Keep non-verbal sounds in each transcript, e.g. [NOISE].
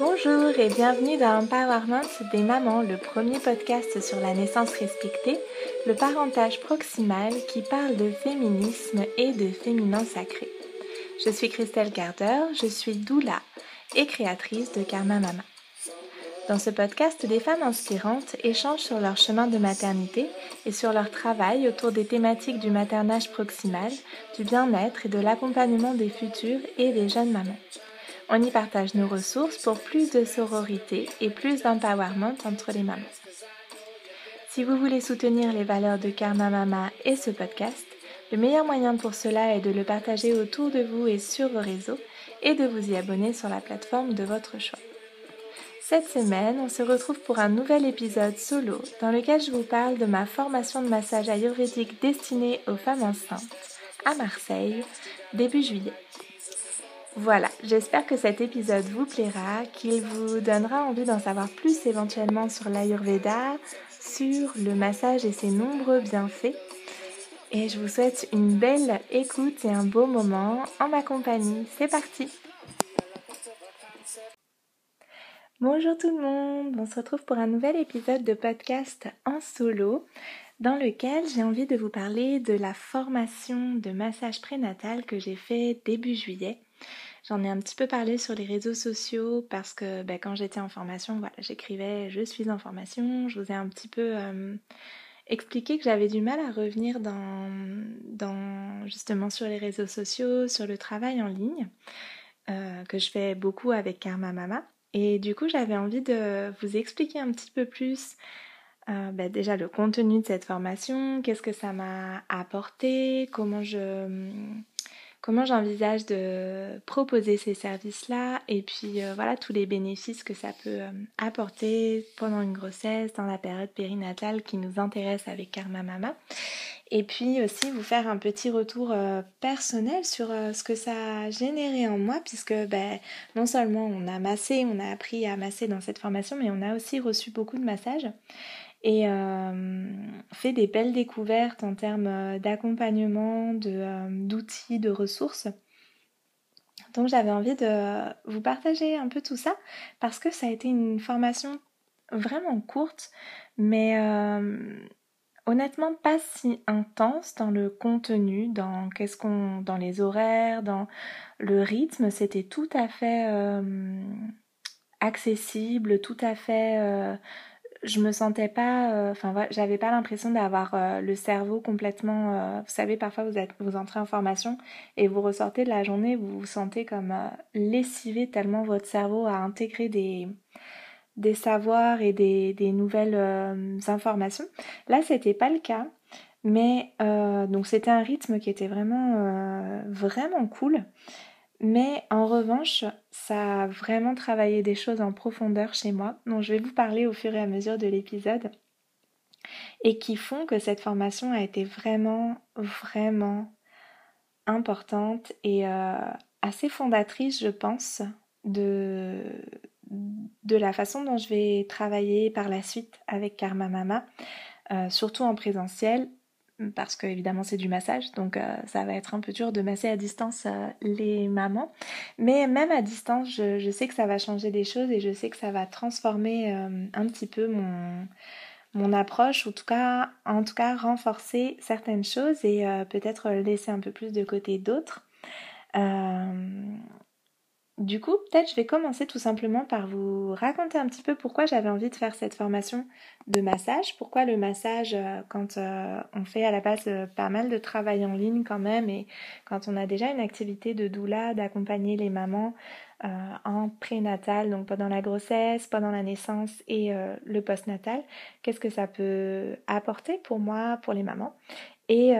Bonjour et bienvenue dans Empowerment des mamans, le premier podcast sur la naissance respectée, le parentage proximal qui parle de féminisme et de féminin sacré. Je suis Christelle Carter, je suis doula et créatrice de Karma Mama. Dans ce podcast, des femmes inspirantes échangent sur leur chemin de maternité et sur leur travail autour des thématiques du maternage proximal, du bien-être et de l'accompagnement des futures et des jeunes mamans. On y partage nos ressources pour plus de sororité et plus d'empowerment entre les mamans. Si vous voulez soutenir les valeurs de Karma Mama et ce podcast, le meilleur moyen pour cela est de le partager autour de vous et sur vos réseaux et de vous y abonner sur la plateforme de votre choix. Cette semaine, on se retrouve pour un nouvel épisode solo dans lequel je vous parle de ma formation de massage ayurvédique destinée aux femmes enceintes à Marseille début juillet. Voilà, j'espère que cet épisode vous plaira, qu'il vous donnera envie d'en savoir plus éventuellement sur l'Ayurveda, sur le massage et ses nombreux bienfaits. Et je vous souhaite une belle écoute et un beau moment en ma compagnie. C'est parti Bonjour tout le monde, on se retrouve pour un nouvel épisode de podcast en solo dans lequel j'ai envie de vous parler de la formation de massage prénatal que j'ai fait début juillet. J'en ai un petit peu parlé sur les réseaux sociaux parce que ben, quand j'étais en formation, j'écrivais je suis en formation, je vous ai un petit peu euh, expliqué que j'avais du mal à revenir dans, dans, justement sur les réseaux sociaux, sur le travail en ligne, euh, que je fais beaucoup avec Karma Mama. Et du coup, j'avais envie de vous expliquer un petit peu plus euh, ben, déjà le contenu de cette formation, qu'est-ce que ça m'a apporté, comment je comment j'envisage de proposer ces services-là et puis euh, voilà tous les bénéfices que ça peut euh, apporter pendant une grossesse, dans la période périnatale qui nous intéresse avec Karma Mama. Et puis aussi vous faire un petit retour euh, personnel sur ce que ça a généré en moi, puisque ben, non seulement on a massé, on a appris à masser dans cette formation, mais on a aussi reçu beaucoup de massages et euh, fait des belles découvertes en termes euh, d'accompagnement, euh, d'outils, de, ressources. Donc j'avais envie de vous partager un peu tout ça parce que ça a été une formation vraiment courte, mais honnêtement pas si intense dans le contenu, dans qu'est-ce qu'on, dans les horaires, dans le rythme. C'était tout à fait accessible, tout à fait je me sentais pas, euh, enfin j'avais pas l'impression d'avoir euh, le cerveau complètement. Euh, vous savez, parfois vous vous entrez en formation et vous ressortez de la journée, vous vous sentez comme lessivé tellement votre cerveau a intégré des des savoirs et des, nouvelles informations. Là, c'était pas le cas, mais donc c'était un rythme qui était vraiment vraiment cool. Mais en revanche, ça a vraiment travaillé des choses en profondeur chez moi, dont je vais vous parler au fur et à mesure de l'épisode, et qui font que cette formation a été vraiment, vraiment importante et euh, assez fondatrice, je pense, de, de la façon dont je vais travailler par la suite avec Karma Mama, euh, surtout en présentiel parce que évidemment c'est du massage, donc euh, ça va être un peu dur de masser à distance euh, les mamans. Mais même à distance, je, sais que ça va changer des choses et je sais que ça va transformer un petit peu mon, mon approche, ou en tout cas, en tout cas renforcer certaines choses et peut-être laisser un peu plus de côté d'autres. Du coup, peut-être je vais commencer tout simplement par vous raconter un petit peu pourquoi j'avais envie de faire cette formation de massage, pourquoi le massage euh, quand euh, on fait à la base euh, pas mal de travail en ligne quand même et quand on a déjà une activité de doula, d'accompagner les mamans en prénatal, donc pendant la grossesse, pendant la naissance et le postnatal, qu'est-ce que ça peut apporter pour moi, pour les mamans et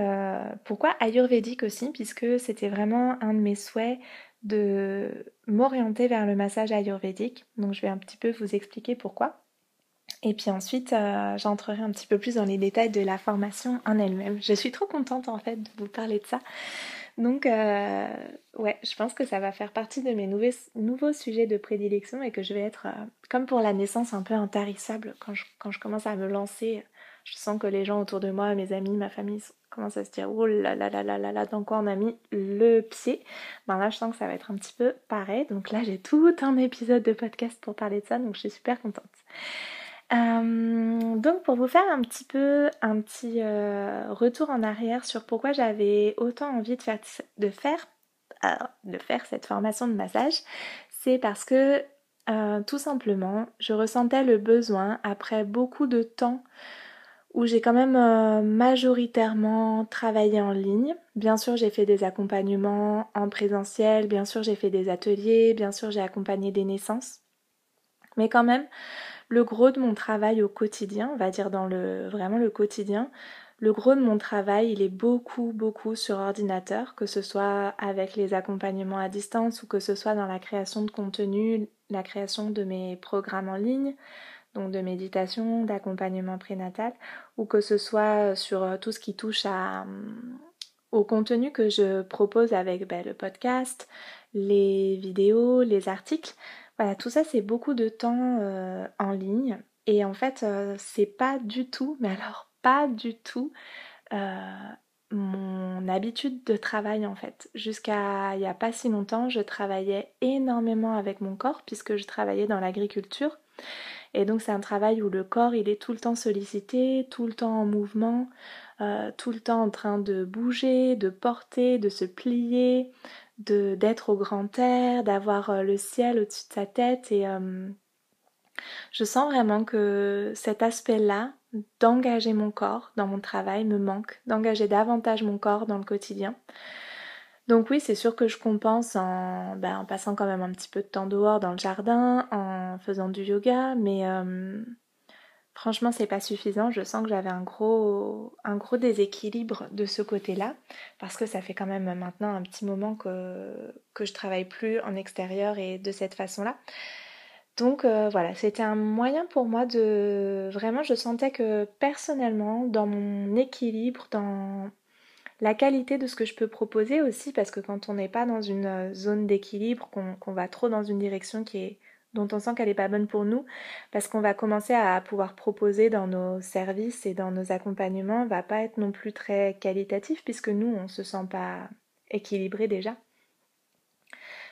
pourquoi ayurvédique aussi, puisque c'était vraiment un de mes souhaits de m'orienter vers le massage ayurvédique. Donc je vais un petit peu vous expliquer pourquoi. Et puis ensuite, euh, j'entrerai un petit peu plus dans les détails de la formation en elle-même. Je suis trop contente en fait de vous parler de ça. Donc euh, ouais, je pense que ça va faire partie de mes nouveaux, sujets de prédilection et que je vais être, euh, comme pour la naissance, un peu intarissable quand je commence à me lancer Je sens que les gens autour de moi, mes amis, ma famille commencent à se dire oh là là là là là là dans quoi on a mis le pied? Ben là je sens que ça va être un petit peu pareil. Donc là j'ai tout un épisode de podcast pour parler de ça, donc je suis super contente. Euh, donc pour vous faire un petit peu un petit euh, retour en arrière sur pourquoi j'avais autant envie de faire, de faire, de faire cette formation de massage, c'est parce que euh, tout simplement je ressentais le besoin après beaucoup de temps où j'ai quand même majoritairement travaillé en ligne. Bien sûr, j'ai fait des accompagnements en présentiel, bien sûr, j'ai fait des ateliers, bien sûr, j'ai accompagné des naissances. Mais quand même, le gros de mon travail au quotidien, on va dire dans le vraiment le quotidien, le gros de mon travail, il est beaucoup beaucoup sur ordinateur, que ce soit avec les accompagnements à distance ou que ce soit dans la création de contenu, la création de mes programmes en ligne, donc de méditation, d'accompagnement prénatal, ou que ce soit sur euh, tout ce qui touche à, hum, au contenu que je propose avec ben, le podcast, les vidéos, les articles. Voilà, tout ça c'est beaucoup de temps euh, en ligne et en fait euh, c'est pas du tout, mais alors pas du tout euh, mon habitude de travail en fait. Jusqu'à il n'y a pas si longtemps, je travaillais énormément avec mon corps puisque je travaillais dans l'agriculture. Et donc c'est un travail où le corps il est tout le temps sollicité, tout le temps en mouvement, tout le temps en train de bouger, de porter, de se plier, de d'être au grand air, d'avoir euh, le ciel au-dessus de sa tête et euh, je sens vraiment que cet aspect-là d'engager mon corps dans mon travail me manque, d'engager davantage mon corps dans le quotidien. Donc oui, c'est sûr que je compense en, ben, en, passant quand même un petit peu de temps dehors dans le jardin, en faisant du yoga, mais euh, Franchement, c'est pas suffisant. Je sens que j'avais un gros, un gros déséquilibre de ce côté-là, parce que ça fait quand même maintenant un petit moment que, que je travaille plus en extérieur et de cette façon-là. Donc euh, voilà, c'était un moyen pour moi de vraiment, je sentais que personnellement, dans mon équilibre, dans la qualité de ce que je peux proposer aussi, parce que quand on n'est pas dans une zone d'équilibre, qu'on va trop dans une direction qui est dont on sent qu'elle n'est pas bonne pour nous, parce qu'on va commencer à pouvoir proposer dans nos services et dans nos accompagnements, va pas être non plus très qualitatif, puisque nous, on se sent pas équilibré déjà.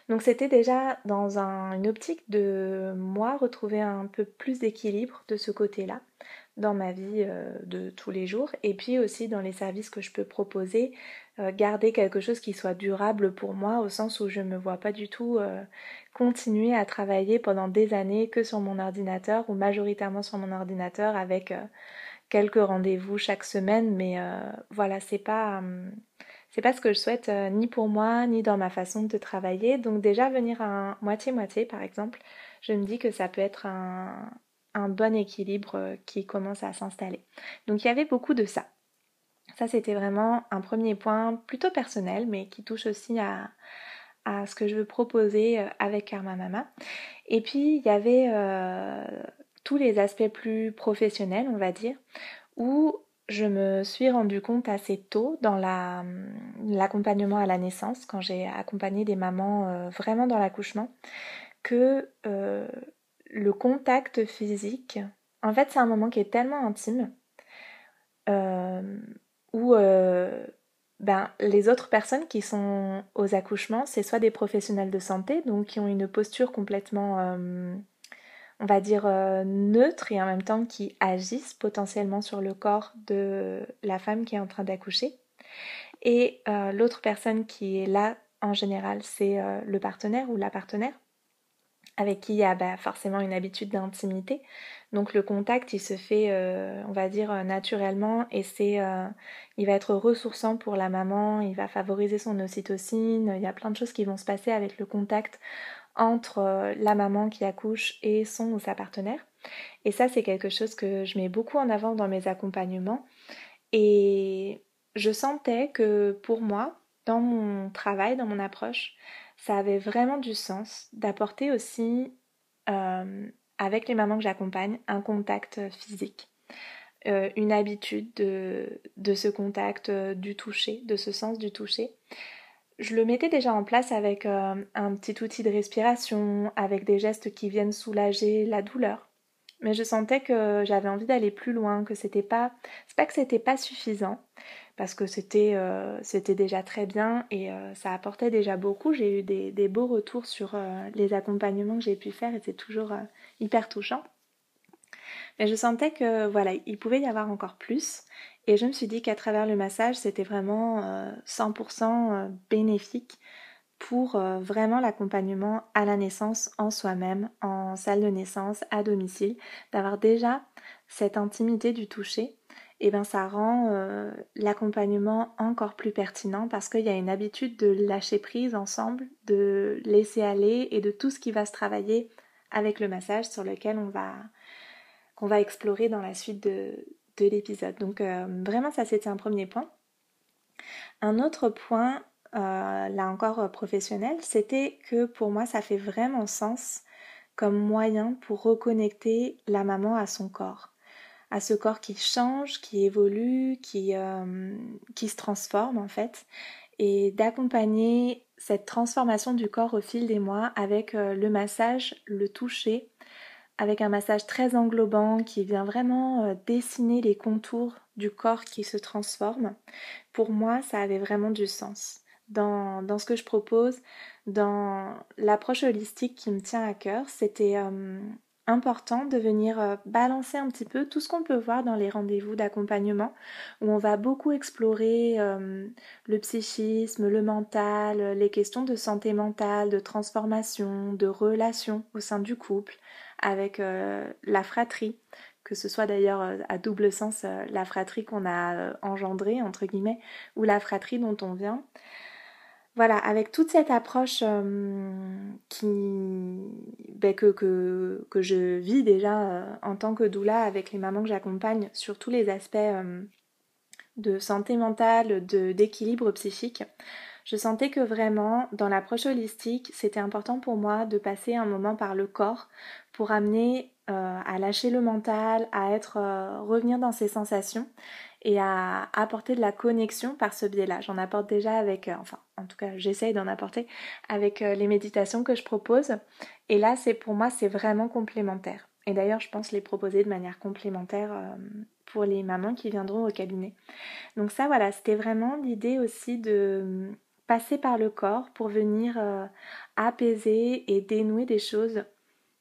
Donc c'était déjà dans une optique de moi retrouver un peu plus d'équilibre de ce côté-là dans ma vie euh, de tous les jours. Et puis aussi dans les services que je peux proposer, euh, garder quelque chose qui soit durable pour moi au sens où je ne me vois pas du tout euh, continuer à travailler pendant des années que sur mon ordinateur ou majoritairement sur mon ordinateur avec quelques rendez-vous chaque semaine. Mais voilà c'est pas hum, c'est pas ce que je souhaite ni pour moi ni dans ma façon de travailler. Donc déjà venir à moitié moitié par exemple je me dis que ça peut être un, un bon équilibre euh, qui commence à s'installer. Donc il y avait beaucoup de ça. Ça c'était vraiment un premier point plutôt personnel mais qui touche aussi à, ce que je veux proposer euh, avec Karma Mama. Et puis il y avait euh, tous les aspects plus professionnels on va dire où je me suis rendu compte assez tôt dans l'accompagnement à la naissance, quand j'ai accompagné des mamans vraiment dans l'accouchement, que le contact physique, en fait, c'est un moment qui est tellement intime euh, où euh, ben, les autres personnes qui sont aux accouchements, c'est soit des professionnels de santé, donc qui ont une posture complètement, euh, on va dire, neutre et en même temps qui agissent potentiellement sur le corps de la femme qui est en train d'accoucher. Et l'autre personne qui est là, en général, c'est le partenaire ou la partenaire avec qui il y a bah, forcément une habitude d'intimité. Donc le contact, il se fait, euh, on va dire, euh, naturellement et c'est, euh, il va être ressourçant pour la maman, il va favoriser son ocytocine, il y a plein de choses qui vont se passer avec le contact entre la maman qui accouche et son ou sa partenaire. Et ça, c'est quelque chose que je mets beaucoup en avant dans mes accompagnements. Et je sentais que pour moi, dans mon travail, dans mon approche, ça avait vraiment du sens d'apporter aussi, euh, avec les mamans que j'accompagne, un contact physique. Euh, une habitude de, de ce contact euh, du toucher, de ce sens du toucher. Je le mettais déjà en place avec un petit outil de respiration, avec des gestes qui viennent soulager la douleur, Mais je sentais que j'avais envie d'aller plus loin, que c'était pas, c'est pas que c'était pas suffisant, parce que c'était euh, déjà très bien et euh, ça apportait déjà beaucoup. J'ai eu des, des, beaux retours sur euh, les accompagnements que j'ai pu faire et c'est toujours hyper touchant. Mais je sentais que voilà, il pouvait y avoir encore plus et je me suis dit qu'à travers le massage, c'était vraiment 100% bénéfique pour vraiment l'accompagnement à la naissance en soi-même, en salle de naissance, à domicile, d'avoir déjà cette intimité du toucher et eh ben ça rend euh, l'accompagnement encore plus pertinent parce qu'il y a une habitude de lâcher prise ensemble, de laisser aller et de tout ce qui va se travailler avec le massage sur lequel on va explorer dans la suite de, de l'épisode. Donc euh, vraiment ça c'était un premier point. Un autre point, euh, là encore professionnel, c'était que pour moi ça fait vraiment sens comme moyen pour reconnecter la maman à son corps à ce corps qui change, qui évolue, qui, euh, se transforme en fait, et d'accompagner cette transformation du corps au fil des mois avec euh, le massage, le toucher, avec un massage très englobant qui vient vraiment euh, dessiner les contours du corps qui se transforme. Pour moi, ça avait vraiment du sens. Dans, ce que je propose, dans l'approche holistique qui me tient à cœur, c'était important de venir euh, balancer un petit peu tout ce qu'on peut voir dans les rendez-vous d'accompagnement où on va beaucoup explorer euh, le psychisme, le mental, les questions de santé mentale, de transformation, de relation au sein du couple avec euh, la fratrie. Que ce soit d'ailleurs à double sens la fratrie qu'on a engendrée entre guillemets ou la fratrie dont on vient voilà, avec toute cette approche euh, ben, que, je vis déjà euh, en tant que doula avec les mamans que j'accompagne sur tous les aspects euh, de santé mentale, d'équilibre psychique, je sentais que vraiment dans l'approche holistique, c'était important pour moi de passer un moment par le corps pour amener à lâcher le mental, à être revenir dans ses sensations et à apporter de la connexion par ce biais-là. J'en apporte déjà avec, euh, enfin en tout cas j'essaye d'en apporter avec euh, les méditations que je propose. Et là c'est pour moi c'est vraiment complémentaire. Et d'ailleurs je pense les proposer de manière complémentaire euh, pour les mamans qui viendront au cabinet. Donc ça voilà, c'était vraiment l'idée aussi de passer par le corps pour venir apaiser et dénouer des choses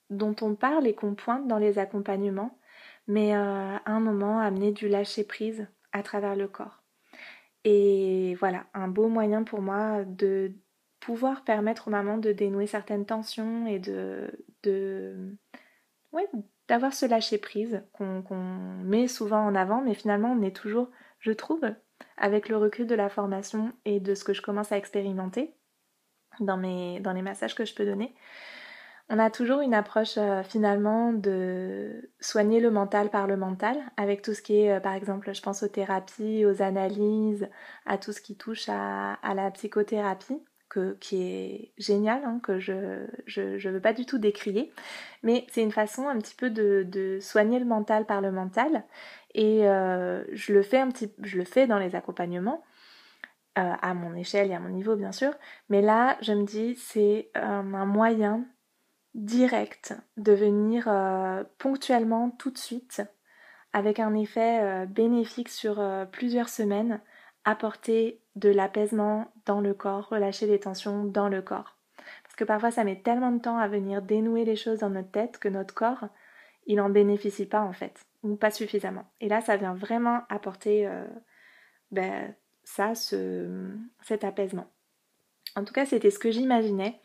dont on parle et qu'on pointe dans les accompagnements, mais à un moment amener du lâcher prise travers le corps. Et voilà, un beau moyen pour moi de pouvoir permettre aux mamans de dénouer certaines tensions et de, de ouais, d'avoir ce lâcher prise qu'on met souvent en avant, mais finalement on est toujours, je trouve, avec le recul de la formation et de ce que je commence à expérimenter dans, mes, dans les massages que je peux donner, on a toujours une approche euh, finalement de soigner le mental par le mental, avec tout ce qui est, euh, par exemple, je pense aux thérapies, aux analyses, à tout ce qui touche à, la psychothérapie, que, qui est génial, hein, que je ne veux pas du tout décrier, mais c'est une façon un petit peu de, soigner le mental par le mental, et euh, je, le fais un petit, je le fais dans les accompagnements, à mon échelle et à mon niveau bien sûr, mais là je me dis c'est un moyen direct, de venir euh, ponctuellement tout de suite, avec un effet euh, bénéfique sur euh, plusieurs semaines, apporter de l'apaisement dans le corps, relâcher les tensions dans le corps. Parce que parfois ça met tellement de temps à venir dénouer les choses dans notre tête que notre corps, il n'en bénéficie pas en fait, ou pas suffisamment. Et là ça vient vraiment apporter ben, ça, ce, cet apaisement. En tout cas, c'était ce que j'imaginais.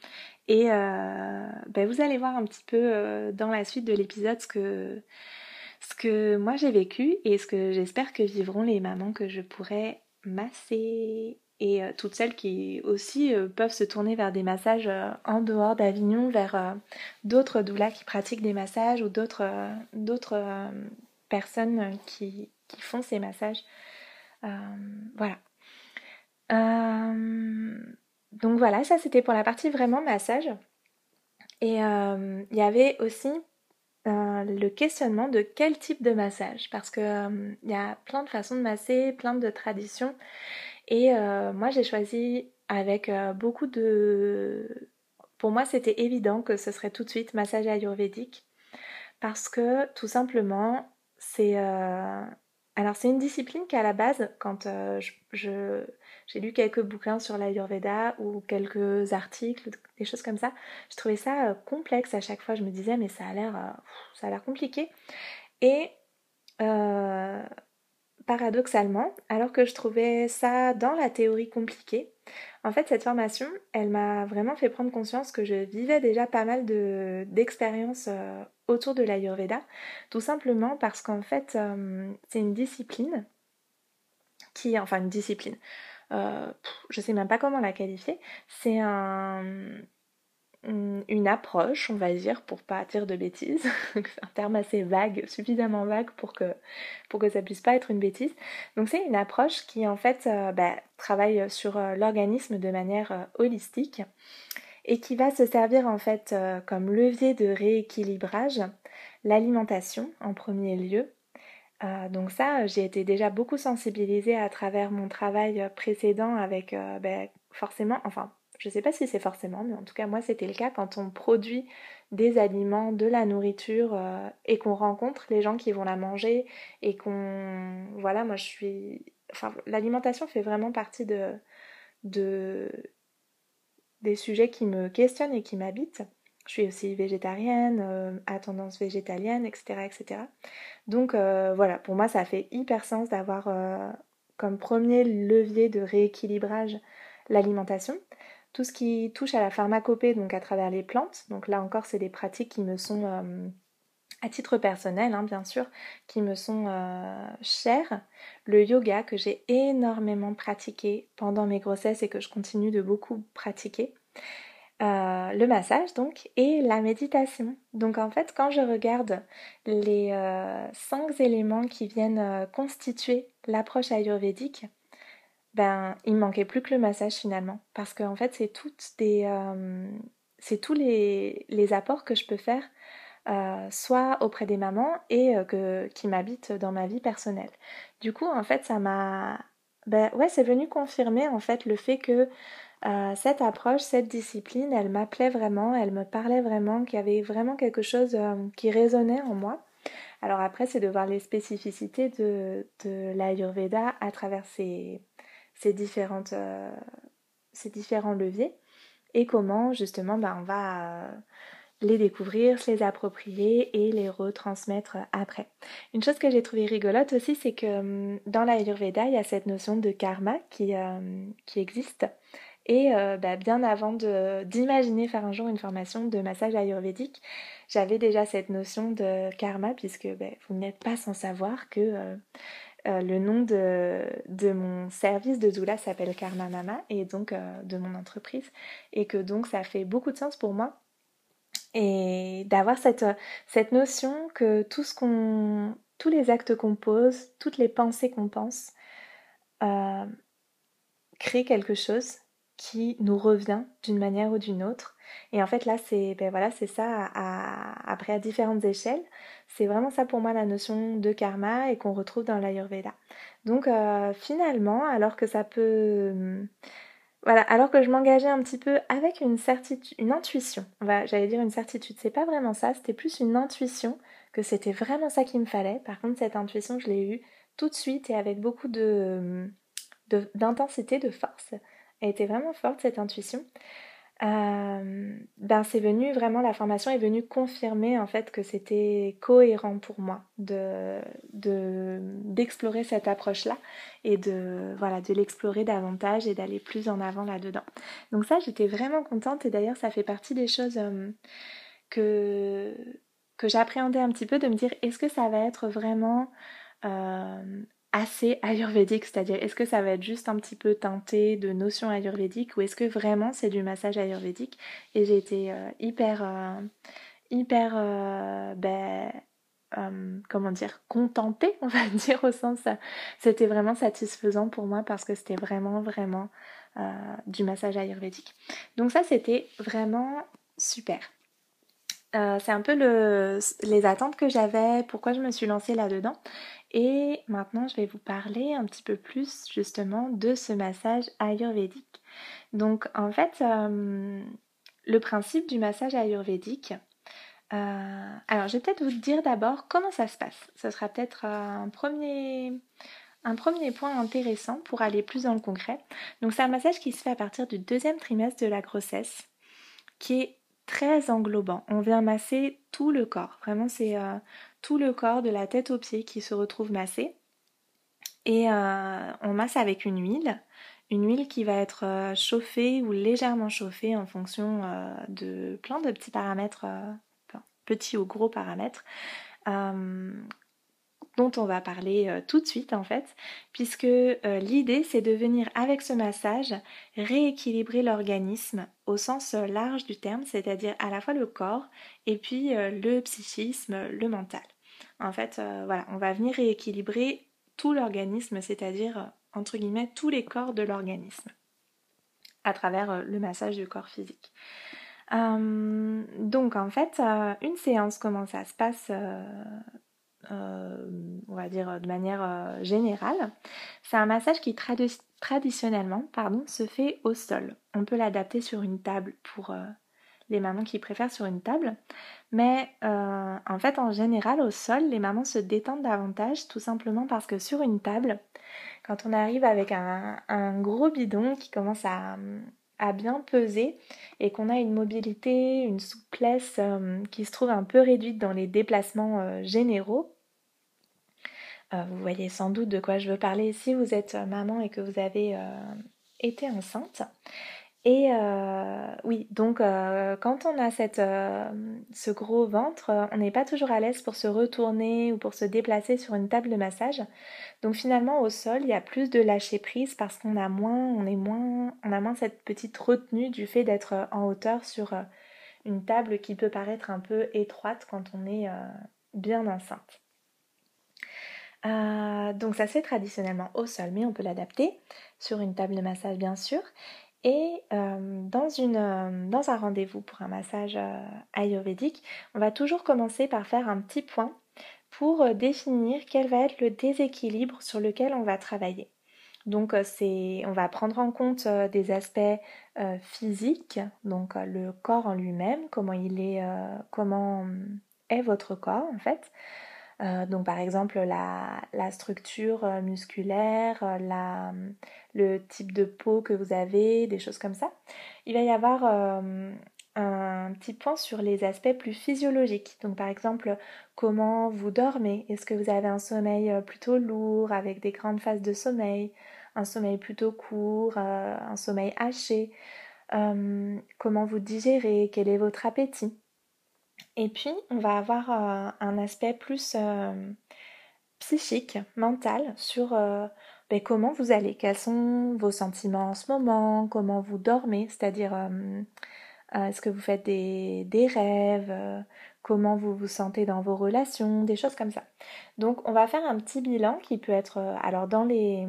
Et euh, ben, vous allez voir un petit peu euh, dans la suite de l'épisode ce que, ce que moi j'ai vécu et ce que j'espère que vivront les mamans que je pourrais masser et euh, toutes celles qui aussi peuvent se tourner vers des massages en dehors d'Avignon, vers d'autres doulas qui pratiquent des massages ou d'autres personnes qui, qui, font ces massages. voilà. Donc voilà, ça c'était pour la partie vraiment massage. Et euh, il y avait aussi euh, le questionnement de quel type de massage, parce que euh, il y a plein de façons de masser, plein de traditions. Et moi j'ai choisi avec beaucoup de... Pour moi c'était évident que ce serait tout de suite massage ayurvédique, parce que tout simplement, c'est alors c'est une discipline qui à la base, quand je, j'ai lu quelques bouquins sur l'Ayurveda ou quelques articles, des choses comme ça, je trouvais ça complexe à chaque fois. Je me disais mais ça a l'air, l'air compliqué. Et paradoxalement, alors que je trouvais ça dans la théorie compliqué, en fait cette formation, elle m'a vraiment fait prendre conscience que je vivais déjà pas mal d'expériences euh, autour de l'Ayurveda, tout simplement parce qu'en fait euh, c'est une discipline qui, enfin une discipline, euh, je sais même pas comment la qualifier, c'est un une approche, on va dire, pour pas dire de bêtises, [LAUGHS] un terme assez vague, suffisamment vague pour que, pour que ça puisse pas être une bêtise. Donc c'est une approche qui en fait euh, bah, travaille sur euh, l'organisme de manière holistique et qui va se servir en fait comme levier de rééquilibrage l'alimentation en premier lieu. Donc ça, j'ai été déjà beaucoup sensibilisée à travers mon travail précédent avec bah, forcément, enfin je ne sais pas si c'est forcément, mais en tout cas moi c'était le cas quand on produit des aliments, de la nourriture euh, et qu'on rencontre les gens qui vont la manger et qu'on... Voilà, moi je suis... Enfin, l'alimentation fait vraiment partie de... des sujets qui me questionnent et qui m'habitent. Je suis aussi végétarienne, euh, à tendance végétalienne, etc. etc. Donc euh, voilà, pour moi ça fait hyper sens d'avoir comme premier levier de rééquilibrage l'alimentation tout ce qui touche à la pharmacopée, donc à travers les plantes, donc là encore c'est des pratiques qui me sont, euh, à titre personnel hein, bien sûr, qui me sont euh, chères. Le yoga que j'ai énormément pratiqué pendant mes grossesses et que je continue de beaucoup pratiquer. Euh, le massage donc et la méditation. Donc en fait quand je regarde les cinq éléments qui viennent constituer l'approche ayurvédique, ben il manquait plus que le massage finalement parce qu'en fait c'est toutes des euh, c'est tous les, apports que je peux faire euh, soit auprès des mamans et euh, qui m'habitent dans ma vie personnelle. Du coup en fait ça m'a ben ouais c'est venu confirmer en fait le fait que cette approche, cette discipline, elle m'appelait vraiment, elle me parlait vraiment, qu'il y avait vraiment quelque chose qui résonnait en moi. Alors après, c'est de voir les spécificités de, de l'Ayurveda à travers ces, euh, différents leviers et comment justement ben, on va euh, les découvrir, se les approprier et les retransmettre après. Une chose que j'ai trouvé rigolote aussi, c'est que hum, dans l'Ayurveda, il y a cette notion de karma qui, euh, qui existe. Et ben, bien avant d'imaginer faire un jour une formation de massage ayurvédique, j'avais déjà cette notion de karma, puisque ben, vous n'êtes pas sans savoir que euh, le nom de, mon service de doula s'appelle Karma Mama et donc euh, de mon entreprise et que donc ça fait beaucoup de sens pour moi. Et d'avoir cette, cette notion que tout ce qu'on tous les actes qu'on pose, toutes les pensées qu'on pense euh, créent quelque chose qui nous revient d'une manière ou d'une autre et en fait là c'est ben voilà ça après à différentes échelles c'est vraiment ça pour moi la notion de karma et qu'on retrouve dans l'Ayurveda. Donc euh, finalement, alors que ça peut... Hum, voilà, alors que je m'engageais un petit peu avec une certitude, une intuition, j'allais dire une certitude, c'est pas vraiment ça, c'était plus une intuition que c'était vraiment ça qu'il me fallait. Par contre, cette intuition, je l'ai eue tout de suite et avec beaucoup de d'intensité, de force. Elle était vraiment forte cette intuition. Euh, ben c'est venu vraiment la formation est venue confirmer en fait que c'était cohérent pour moi de d'explorer cette approche là et de voilà de l'explorer davantage et d'aller plus en avant là dedans donc ça j'étais vraiment contente et d'ailleurs ça fait partie des choses euh, que que j'appréhendais un petit peu de me dire est-ce que ça va être vraiment euh, assez ayurvédique, c'est-à-dire est-ce que ça va être juste un petit peu teinté de notions ayurvédiques ou est-ce que vraiment c'est du massage ayurvédique? Et j'ai été euh, hyper, euh, hyper, euh, ben, comment dire, contentée, on va [LAUGHS] dire au sens, c'était vraiment satisfaisant pour moi parce que c'était vraiment, vraiment du massage ayurvédique. Donc ça c'était vraiment super. c'est un peu le, les attentes que j'avais, pourquoi je me suis lancée là-dedans. Et maintenant, je vais vous parler un petit peu plus justement de ce massage ayurvédique. Donc en fait, euh, le principe du massage ayurvédique, alors, je vais peut-être vous dire d'abord comment ça se passe. Ce sera peut-être un premier, un premier point intéressant pour aller plus dans le concret. Donc, c'est un massage qui se fait à partir du deuxième trimestre de la grossesse, qui est très englobant. On vient masser tout le corps. Vraiment, c'est euh, tout le corps, de la tête aux pieds, qui se retrouve massé. Et euh, on masse avec une huile. Une huile qui va être euh, chauffée ou légèrement chauffée en fonction de plein de petits paramètres, petits ou gros paramètres, dont on va parler euh, tout de suite en fait, puisque euh, l'idée c'est de venir avec ce massage rééquilibrer l'organisme au sens euh, large du terme, c'est-à-dire à la fois le corps et puis le psychisme, le mental. En fait, voilà, on va venir rééquilibrer tout l'organisme, c'est-à-dire entre guillemets tous les corps de l'organisme à travers le massage du corps physique. donc en fait, une séance, comment ça se passe euh, on va dire de manière euh, générale, c'est un massage qui traditionnellement pardon, se fait au sol. On peut l'adapter sur une table pour euh, les mamans qui préfèrent sur une table. Mais en fait, en général, au sol, les mamans se détendent davantage, tout simplement parce que sur une table, quand on arrive avec un, gros bidon qui commence à, bien peser et qu'on a une mobilité, une souplesse qui se trouve un peu réduite dans les déplacements généraux, euh, vous voyez sans doute de quoi je veux parler si vous êtes euh, maman et que vous avez euh, été enceinte. Et oui, donc quand on a cette, ce gros ventre, on n'est pas toujours à l'aise pour se retourner ou pour se déplacer sur une table de massage. Donc finalement au sol, il y a plus de lâcher prise parce qu'on a moins, on est moins, on a moins cette petite retenue du fait d'être en hauteur sur une table qui peut paraître un peu étroite quand on est bien enceinte. Euh, donc ça fait traditionnellement au sol, mais on peut l'adapter sur une table de massage bien sûr. Et euh, euh, dans, un rendez-vous pour un massage ayurvédique, on va toujours commencer par faire un petit point pour définir quel va être le déséquilibre sur lequel on va travailler. Donc on va prendre en compte des aspects physiques, donc le corps en lui-même, comment il est, comment est votre corps en fait. Euh, donc par exemple la, structure euh, musculaire, euh, le type de peau que vous avez, des choses comme ça. Il va y avoir un petit point sur les aspects plus physiologiques. Donc par exemple comment vous dormez. Est-ce que vous avez un sommeil plutôt lourd avec des grandes phases de sommeil, un sommeil plutôt court, un sommeil haché? Comment vous digérez? Quel est votre appétit? Et puis, on va avoir euh, un aspect plus euh, psychique, mental, sur euh, ben, comment vous allez, quels sont vos sentiments en ce moment, comment vous dormez, c'est-à-dire est-ce que vous faites des, des rêves, comment vous vous sentez dans vos relations, des choses comme ça. Donc, on va faire un petit bilan qui peut être, alors dans les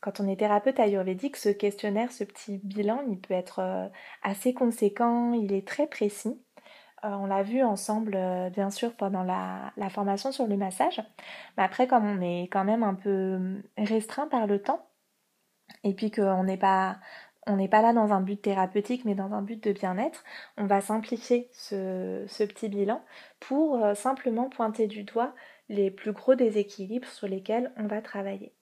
quand on est thérapeute ayurvédique, ce questionnaire, ce petit bilan, il peut être assez conséquent, il est très précis. Euh, on l'a vu ensemble, euh, bien sûr, pendant la, formation sur le massage. Mais après, comme on est quand même un peu restreint par le temps, et puis qu'on n'est pas, on n'est pas là dans un but thérapeutique, mais dans un but de bien-être, on va simplifier ce, petit bilan pour euh, simplement pointer du doigt les plus gros déséquilibres sur lesquels on va travailler.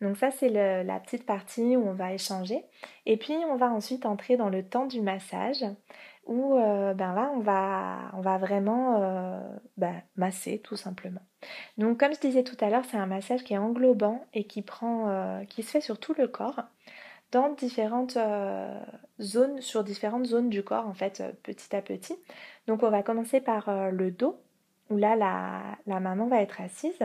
Donc ça, c'est la petite partie où on va échanger. Et puis, on va ensuite entrer dans le temps du massage où euh, ben là on va, on va vraiment euh, ben, masser tout simplement. Donc comme je disais tout à l'heure, c'est un massage qui est englobant et qui prend, euh, qui se fait sur tout le corps, dans différentes zones, sur différentes zones du corps en fait, petit à petit. Donc on va commencer par le dos, où là la, la maman va être assise.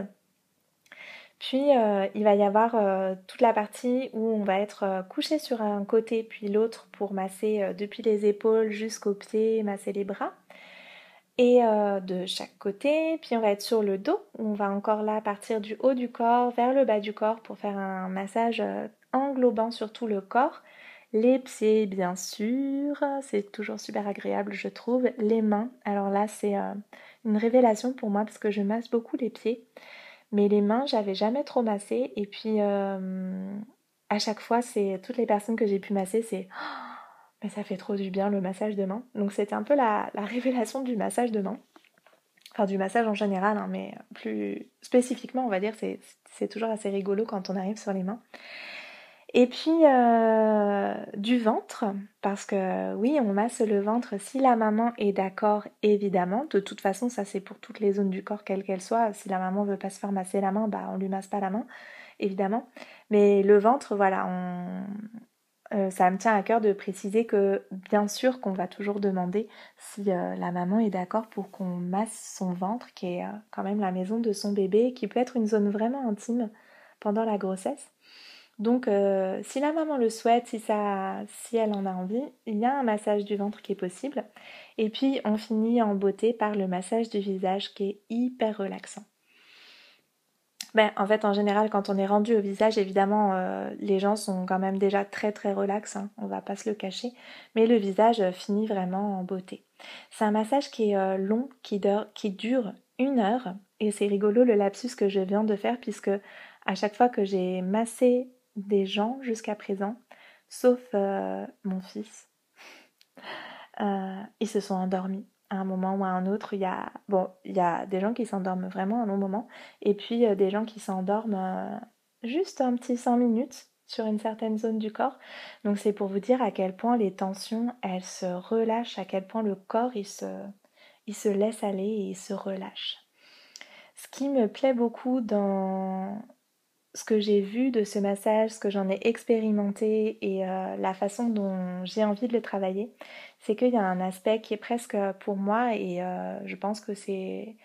Puis euh, il va y avoir euh, toute la partie où on va être euh, couché sur un côté puis l'autre pour masser depuis les épaules jusqu'aux pieds, masser les bras. Et de chaque côté, puis on va être sur le dos, on va encore là partir du haut du corps vers le bas du corps pour faire un massage englobant sur tout le corps. Les pieds, bien sûr, c'est toujours super agréable, je trouve. Les mains, alors là, c'est une révélation pour moi parce que je masse beaucoup les pieds. Mais les mains, j'avais jamais trop massé. Et puis, euh, à chaque fois, c'est toutes les personnes que j'ai pu masser, c'est mais ça fait trop du bien le massage de main. Donc c'était un peu la, révélation du massage de main. Enfin du massage en général, hein, mais plus spécifiquement on va dire, c'est toujours assez rigolo quand on arrive sur les mains. Et puis euh, du ventre, parce que oui, on masse le ventre si la maman est d'accord, évidemment. De toute façon, ça c'est pour toutes les zones du corps, quelles qu'elles soient. Si la maman veut pas se faire masser la main, bah on lui masse pas la main, évidemment. Mais le ventre, voilà. Euh, ça me tient à cœur de préciser que bien sûr qu'on va toujours demander si euh, la maman est d'accord pour qu'on masse son ventre, qui est quand même la maison de son bébé, qui peut être une zone vraiment intime pendant la grossesse. Donc, euh, si la maman le souhaite, si, elle en a envie, il y a un massage du ventre qui est possible. Et puis, on finit en beauté par le massage du visage qui est hyper relaxant. Ben, en fait, en général, quand on est rendu au visage, évidemment, euh, les gens sont quand même déjà très très relax, hein, on va pas se le cacher, mais le visage finit vraiment en beauté. C'est un massage qui est euh, long, qui dure une heure, et c'est rigolo le lapsus que je viens de faire, puisque à chaque fois que j'ai massé des gens jusqu'à présent, sauf euh, mon fils. Euh, ils se sont endormis à un moment ou à un autre. Il y a, bon, il y des gens qui s'endorment vraiment à un long moment, et puis euh, des gens qui s'endorment juste un petit 5 minutes sur une certaine zone du corps. Donc c'est pour vous dire à quel point les tensions, elles se relâchent, à quel point le corps, il se, il se laisse aller et il se relâche. Ce qui me plaît beaucoup dans, ce que j'ai vu de ce massage, ce que j'en ai expérimenté et euh, la façon dont j'ai envie de le travailler, c'est qu'il y a un aspect qui est presque pour moi et euh, je pense que c'est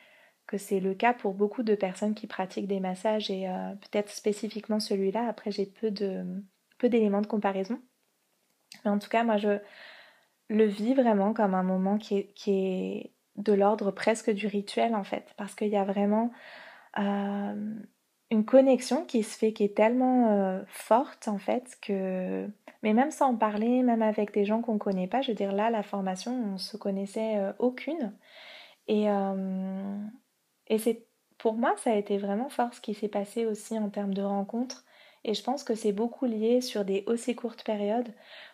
que c'est le cas pour beaucoup de personnes qui pratiquent des massages et euh, peut-être spécifiquement celui-là. Après, j'ai peu de peu d'éléments de comparaison, mais en tout cas, moi, je le vis vraiment comme un moment qui est, qui est de l'ordre presque du rituel en fait, parce qu'il y a vraiment une connexion qui se fait qui est tellement euh, forte en fait que mais même sans en parler même avec des gens qu'on connaît pas je veux dire là la formation on se connaissait euh, aucune. Et euh, et c'est pour moi ça a été vraiment fort ce qui s'est passé aussi en termes de rencontres. Et je pense que c'est beaucoup lié sur des aussi courtes périodes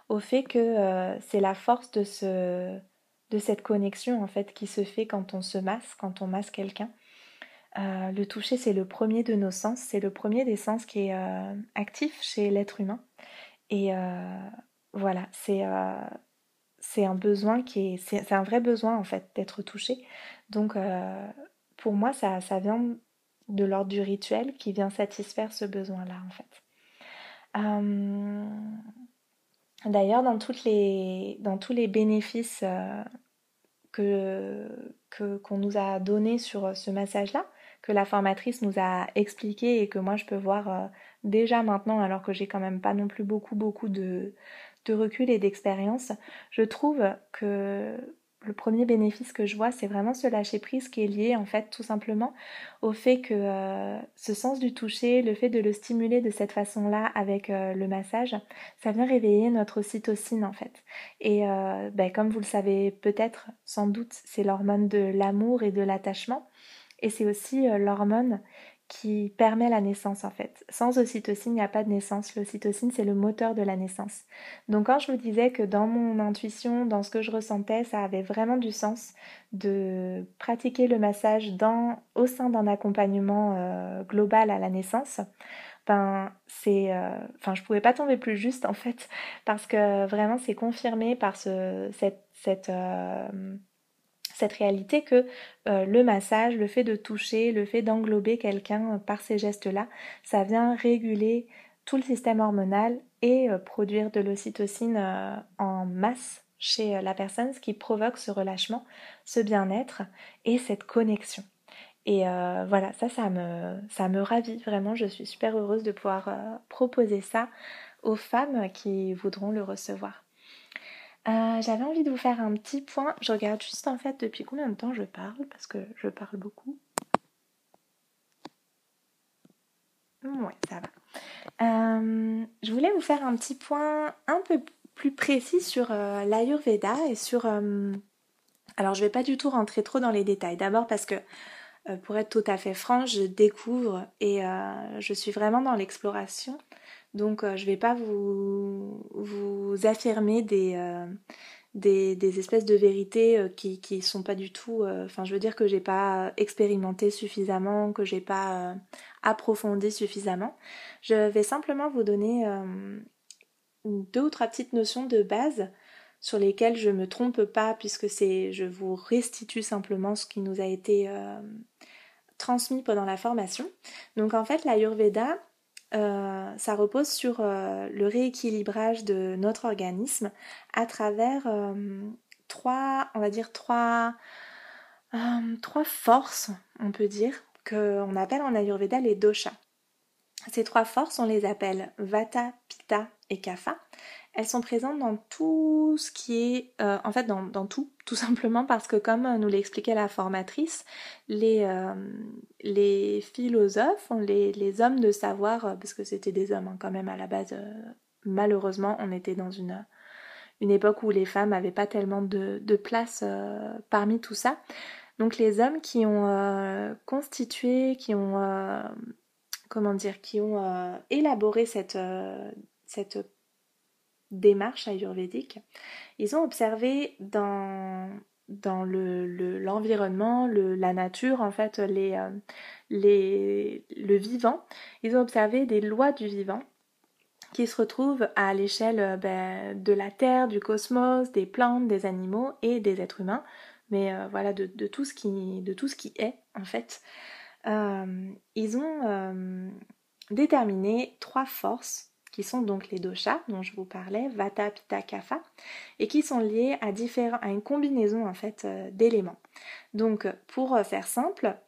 au fait que c'est la force de ce de cette connexion en fait qui se fait quand on se masse quand on masse quelqu'un euh, le toucher, c'est le premier de nos sens, c'est le premier des sens qui est euh, actif chez l'être humain. Et euh, voilà, c'est un besoin qui est, c'est un vrai besoin en fait d'être touché. Donc pour moi, ça, ça vient de l'ordre du rituel qui vient satisfaire ce besoin-là en fait. D'ailleurs, dans, dans tous les bénéfices que qu'on nous a donnés sur ce massage-là, que la formatrice nous a expliqué et que moi je peux voir euh, déjà maintenant alors que j'ai quand même pas non plus beaucoup beaucoup de, recul et d'expérience, je trouve que le premier bénéfice que je vois, c'est vraiment ce lâcher prise qui est lié en fait tout simplement au fait que euh, ce sens du toucher, le fait de le stimuler de cette façon-là avec euh, le massage, ça vient réveiller notre ocytocine en fait. Et ben, comme vous le savez peut-être, sans doute, c'est l'hormone de l'amour et de l'attachement. Et c'est aussi euh, l'hormone qui permet la naissance en fait. Sans ocytocine, il n'y a pas de naissance. L'ocytocine, c'est le moteur de la naissance. Donc quand je vous disais que dans mon intuition, dans ce que je ressentais, ça avait vraiment du sens de pratiquer le massage au sein d'un accompagnement euh, global à la naissance, ben c'est, euh, enfin je pouvais pas tomber plus juste en fait, parce que vraiment c'est confirmé par ce, cette, cette cette réalité que euh, le massage, le fait de toucher, le fait d'englober quelqu'un euh, par ces gestes-là, ça vient réguler tout le système hormonal et euh, produire de l'ocytocine en masse chez la personne, ce qui provoque ce relâchement, ce bien-être et cette connexion. Et voilà, ça, ça me, ça me ravit vraiment. Je suis super heureuse de pouvoir proposer ça aux femmes qui voudront le recevoir. Euh, j'avais envie de vous faire un petit point. Je regarde juste en fait depuis combien de temps je parle, parce que je parle beaucoup. Ouais, ça va. Euh, je voulais vous faire un petit point un peu plus précis sur euh, l'Ayurveda et sur... alors je vais pas du tout rentrer trop dans les détails. D'abord parce que pour être tout à fait franche, je découvre et je suis vraiment dans l'exploration Donc je ne vais pas vous, affirmer des, des, espèces de vérités qui, qui sont pas du tout. Enfin, je veux dire que j'ai pas expérimenté suffisamment, que j'ai pas approfondi suffisamment. Je vais simplement vous donner deux ou trois petites notions de base sur lesquelles je me trompe pas puisque je vous restitue simplement ce qui nous a été euh, transmis pendant la formation. Donc en fait l'Ayurveda euh, ça repose sur euh, le rééquilibrage de notre organisme à travers trois, on va dire trois, trois forces, on peut dire, qu'on appelle en Ayurveda les doshas. Ces trois forces, on les appelle Vata, Pitta et Kapha. Elles sont présentes dans tout ce qui est, euh, en fait, dans, tout, tout [LAUGHS] simplement parce que comme nous l'expliquait la formatrice, les, euh, philosophes, les, hommes de savoir, euh, parce que c'était des hommes hein, quand même à la base, malheureusement, on était dans une, une époque où les femmes n'avaient pas tellement de, de place parmi tout ça. Donc les hommes qui ont constitué, qui ont comment dire, qui ont euh, élaboré cette, euh, cette démarche ayurvédique, ils ont observé dans, dans l'environnement, le, la nature, en fait, les, euh, les, le vivant, ils ont observé des lois du vivant qui se retrouvent à l'échelle ben, de la Terre, du cosmos, des plantes, des animaux et des êtres humains, mais voilà, de, de, tout ce qui, de tout ce qui est, en fait. Euh, ils ont euh, déterminé trois forces qui sont donc les doshas dont je vous parlais, Vata, Pitta, Kapha, et qui sont liées à, différents, à une combinaison en fait euh, d'éléments. Donc pour faire simple,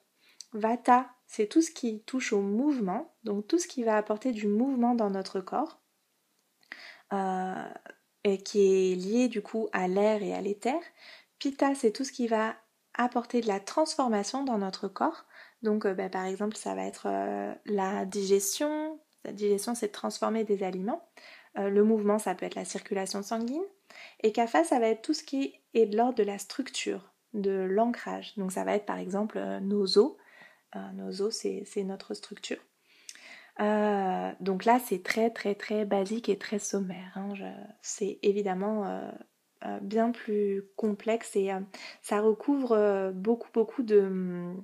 Vata, c'est tout ce qui touche au mouvement, donc tout ce qui va apporter du mouvement dans notre corps, et qui est lié du coup à l'air et à l'éther. Pitta, c'est tout ce qui va apporter de la transformation dans notre corps. Donc, euh, bah, par exemple, ça va être euh, la digestion. La digestion, c'est de transformer des aliments. Euh, le mouvement, ça peut être la circulation sanguine. Et CAFA, ça va être tout ce qui est de l'ordre de la structure, de l'ancrage. Donc, ça va être par exemple nos os. nos os, c'est notre structure. donc là, c'est très très très basique et très sommaire. Hein. C'est évidemment bien plus complexe et ça recouvre beaucoup beaucoup de,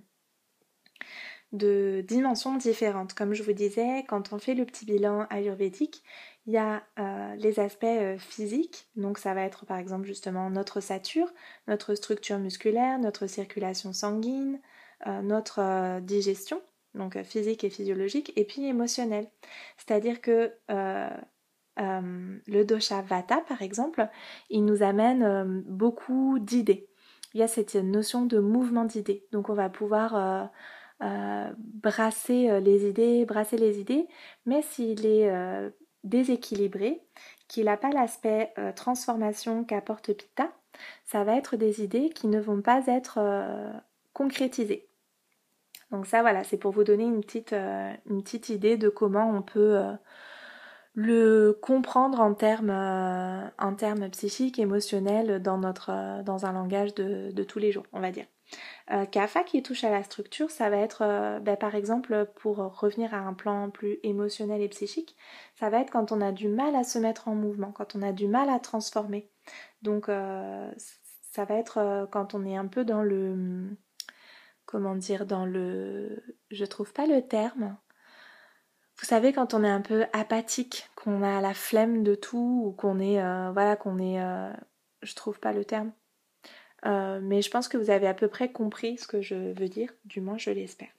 de dimensions différentes. Comme je vous disais, quand on fait le petit bilan ayurvédique, il y a euh, les aspects euh, physiques, donc ça va être par exemple justement notre ossature, notre structure musculaire, notre circulation sanguine, euh, notre digestion, donc physique et physiologique, et puis émotionnel. C'est-à-dire que le dosha vata, par exemple, il nous amène beaucoup d'idées. Il y a cette notion de mouvement d'idées. Donc on va pouvoir euh, brasser euh, les idées, brasser les idées, mais s'il est euh, déséquilibré, qu'il n'a pas l'aspect transformation qu'apporte Pitta, ça va être des idées qui ne vont pas être concrétisées. Donc ça voilà, c'est pour vous donner une petite, une idée de comment on peut le comprendre en termes, psychiques, émotionnels, dans, un langage de tous les jours, on va dire. Euh, Kapha qui touche à la structure, ça va être euh, ben, par exemple pour revenir à un plan plus émotionnel et psychique, ça va être quand on a du mal à se mettre en mouvement, quand on a du mal à transformer. Donc euh, ça va être quand on est un peu dans le comment dire dans le je trouve pas le terme. Vous savez quand on est un peu apathique, qu'on a la flemme de tout ou qu'on est voilà qu'on est je trouve pas le terme euh, mais je pense que vous avez à peu près compris ce que je veux dire, du moins je l'espère.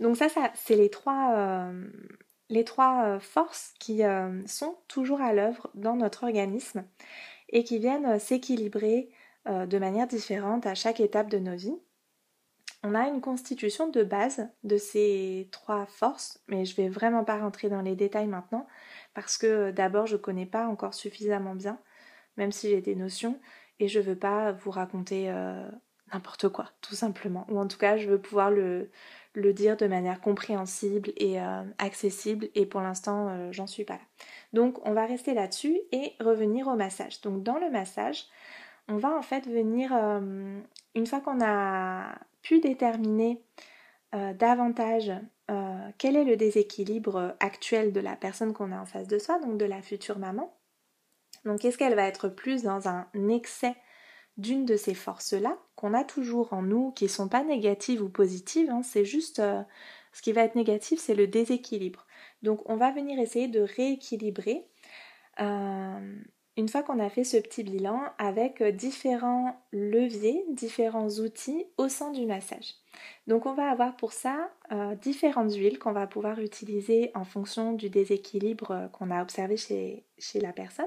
Donc ça, ça c'est les trois, euh, euh, forces qui sont toujours à l'œuvre dans notre organisme et qui viennent s'équilibrer de manière différente à chaque étape de nos vies. On a une constitution de base de ces trois forces, mais je vais vraiment pas rentrer dans les détails maintenant parce que d'abord je connais pas encore suffisamment bien, même si j'ai des notions, et je veux pas vous raconter euh, n'importe quoi, tout simplement. Ou en tout cas, je veux pouvoir le, dire de manière compréhensible et euh, accessible et pour l'instant, euh, j'en suis pas là. Donc, on va rester là-dessus et revenir au massage. Donc, dans le massage, on va en fait venir, une fois qu'on a pu déterminer davantage quel est le déséquilibre actuel de la personne qu'on a en face de soi, donc de la future maman. Donc est-ce qu'elle va être plus dans un excès d'une de ces forces-là qu'on a toujours en nous, qui ne sont pas négatives ou positives, hein, c'est juste ce qui va être négatif, c'est le déséquilibre. Donc on va venir essayer de rééquilibrer euh, une fois qu'on a fait ce petit bilan avec différents leviers, différents outils au sein du massage. Donc on va avoir pour ça euh, différentes huiles qu'on va pouvoir utiliser en fonction du déséquilibre qu'on a observé chez, chez la personne.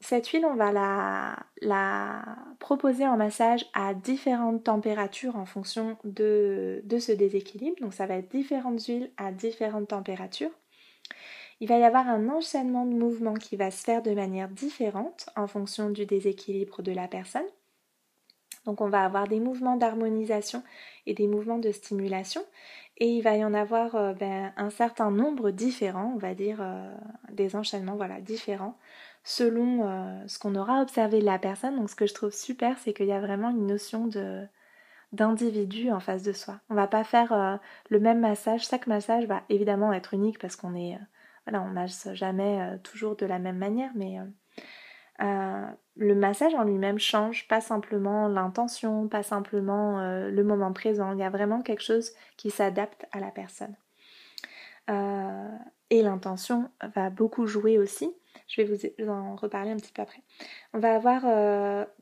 Cette huile, on va la, la, proposer en massage à différentes températures en fonction de, de ce déséquilibre. Donc ça va être différentes huiles à différentes températures. Il va y avoir un enchaînement de mouvements qui va se faire de manière différente en fonction du déséquilibre de la personne. Donc on va avoir des mouvements d'harmonisation et des mouvements de stimulation et il va y en avoir euh, ben, un certain nombre différents, on va dire euh, des enchaînements voilà, différents selon euh, ce qu'on aura observé de la personne. Donc ce que je trouve super, c'est qu'il y a vraiment une notion d'individu en face de soi. On va pas faire le même massage, chaque massage va évidemment être unique parce qu'on est voilà, on masse jamais toujours de la même manière, mais euh, le massage en lui-même change, pas simplement l'intention, pas simplement euh, le moment présent. Il y a vraiment quelque chose qui s'adapte à la personne. Euh, et l'intention va beaucoup jouer aussi. Je vais vous en reparler un petit peu après. On va avoir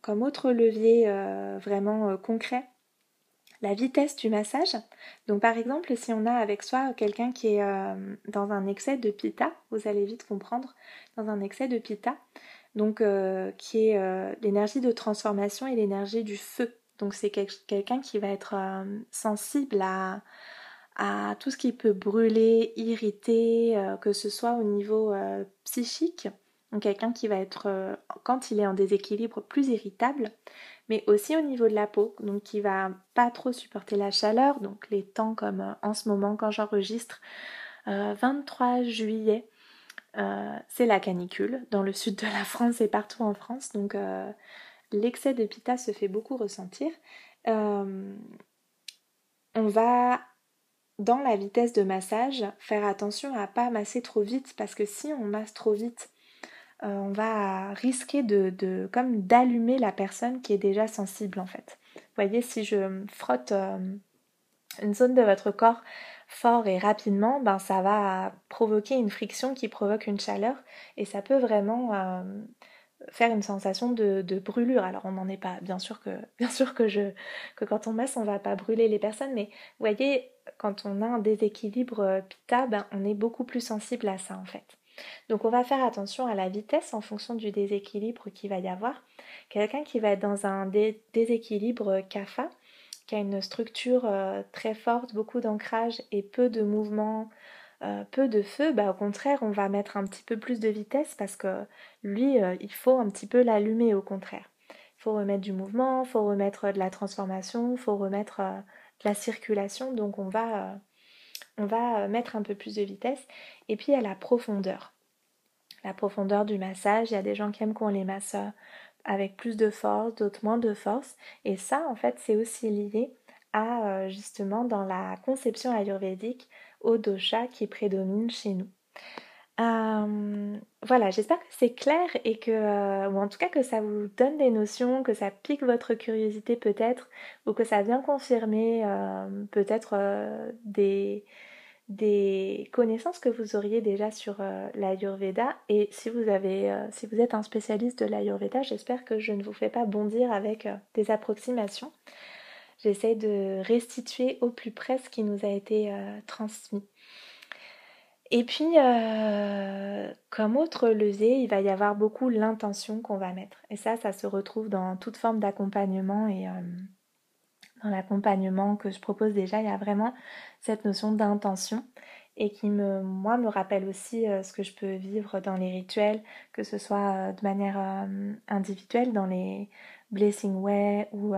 comme autre levier vraiment concret la vitesse du massage. Donc par exemple, si on a avec soi quelqu'un qui est dans un excès de pita, vous allez vite comprendre, dans un excès de pita, donc euh, qui est euh, l'énergie de transformation et l'énergie du feu. Donc c'est quelqu'un qui va être euh, sensible à, à, tout ce qui peut brûler, irriter, que ce soit au niveau psychique. Donc quelqu'un qui va être, quand il est en déséquilibre, plus irritable, mais aussi au niveau de la peau, donc qui va pas trop supporter la chaleur. Donc les temps comme en ce moment quand j'enregistre, 23 juillet, euh, c'est la canicule dans le sud de la France et partout en France. Donc euh, l'excès de pita se fait beaucoup ressentir. Euh, on va dans la vitesse de massage faire attention à pas masser trop vite parce que si on masse trop vite, on va risquer de, comme d'allumer la personne qui est déjà sensible en fait. Vous voyez, si je frotte une zone de votre corps fort et rapidement, ben ça va provoquer une friction qui provoque une chaleur et ça peut vraiment euh, faire une sensation de, brûlure. Alors on n'en est pas, bien sûr que [LAUGHS] bien sûr que je que quand on masse on va pas brûler les personnes, mais vous voyez quand on a un déséquilibre euh, pita, ben, on est beaucoup plus sensible à ça en fait. Donc on va faire attention à la vitesse en fonction du déséquilibre qu'il va y avoir. Quelqu'un qui va être dans un déséquilibre kapha, qui a une structure euh, très forte, beaucoup d'ancrage et peu de mouvement, euh, peu de feu, bah, au contraire, on va mettre un petit peu plus de vitesse parce que lui, euh, il faut un petit peu l'allumer au contraire. Il faut remettre du mouvement, il faut remettre de la transformation, il faut remettre de la circulation, donc on va, on va mettre un peu plus de vitesse. Et puis il y a la profondeur. La profondeur du massage, il y a des gens qui aiment qu'on les masse avec plus de force, d'autres moins de force. Et ça, en fait, c'est aussi lié à euh, justement dans la conception ayurvédique au dosha qui prédomine chez nous. Euh, voilà, j'espère que c'est clair et que, euh, ou en tout cas que ça vous donne des notions, que ça pique votre curiosité peut-être, ou que ça vient confirmer peut-être des, connaissances que vous auriez déjà sur euh, l'Ayurveda et si vous avez euh, si vous êtes un spécialiste de l'Ayurveda, j'espère que je ne vous fais pas bondir avec euh, des approximations. J'essaie de restituer au plus près ce qui nous a été transmis. Et puis, comme autre levier, il va y avoir beaucoup l'intention qu'on va mettre. Et ça, ça se retrouve dans toute forme d'accompagnement et dans l'accompagnement que je propose déjà, il y a vraiment cette notion d'intention et qui me, moi, me rappelle aussi euh, ce que je peux vivre dans les rituels, que ce soit euh, de manière euh, individuelle dans les blessing way ou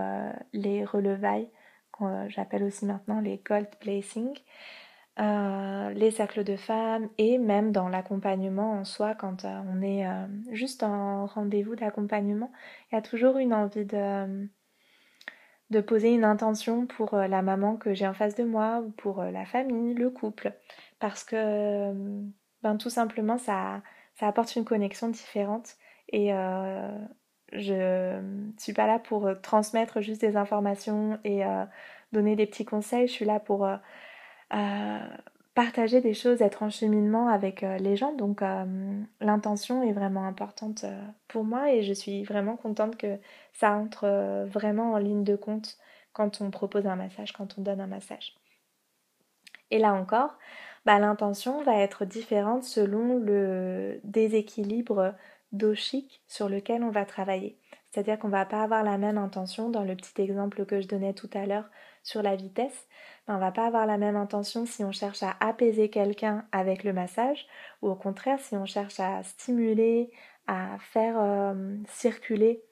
les relevailles, que j'appelle aussi maintenant les gold blessing, les cercles de femmes et même dans l'accompagnement en soi quand on est juste en rendez-vous d'accompagnement, il y a toujours une envie de de poser une intention pour la maman que j'ai en face de moi ou pour la famille, le couple, parce que ben, tout simplement ça, ça apporte une connexion différente et je suis pas là pour transmettre juste des informations et donner des petits conseils, je suis là pour partager des choses, être en cheminement avec euh, les gens. Donc euh, l'intention est vraiment importante euh, pour moi et je suis vraiment contente que ça entre vraiment en ligne de compte quand on propose un massage, quand on donne un massage. Et là encore, bah, l'intention va être différente selon le déséquilibre doshique sur lequel on va travailler. C'est-à-dire qu'on ne va pas avoir la même intention dans le petit exemple que je donnais tout à l'heure sur la vitesse. On va pas avoir la même intention si on cherche à apaiser quelqu'un avec le massage ou au contraire si on cherche à stimuler, à faire euh, circuler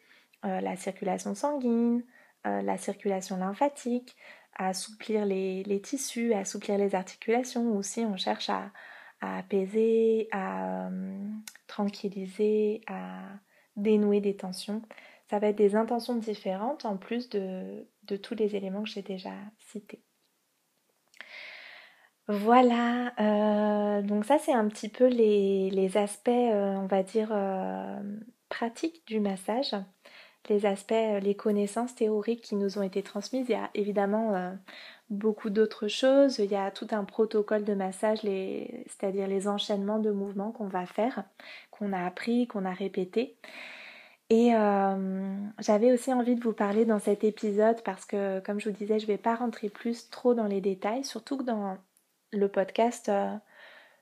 euh, la circulation sanguine, euh, la circulation lymphatique, à assouplir les, tissus, à assouplir les articulations ou si on cherche à, apaiser, à tranquilliser, à dénouer des tensions. Ça va être des intentions différentes en plus de tous les éléments que j'ai déjà cités. Voilà, euh, donc ça c'est un petit peu les, aspects, euh, on va dire, euh, pratiques du massage, les aspects, les connaissances théoriques qui nous ont été transmises. Il y a évidemment beaucoup d'autres choses, il y a tout un protocole de massage, c'est-à-dire les enchaînements de mouvements qu'on va faire, qu'on a appris, qu'on a répété. Et j'avais aussi envie de vous parler dans cet épisode parce que, comme je vous disais, je ne vais pas rentrer plus trop dans les détails, surtout que dans le podcast, euh,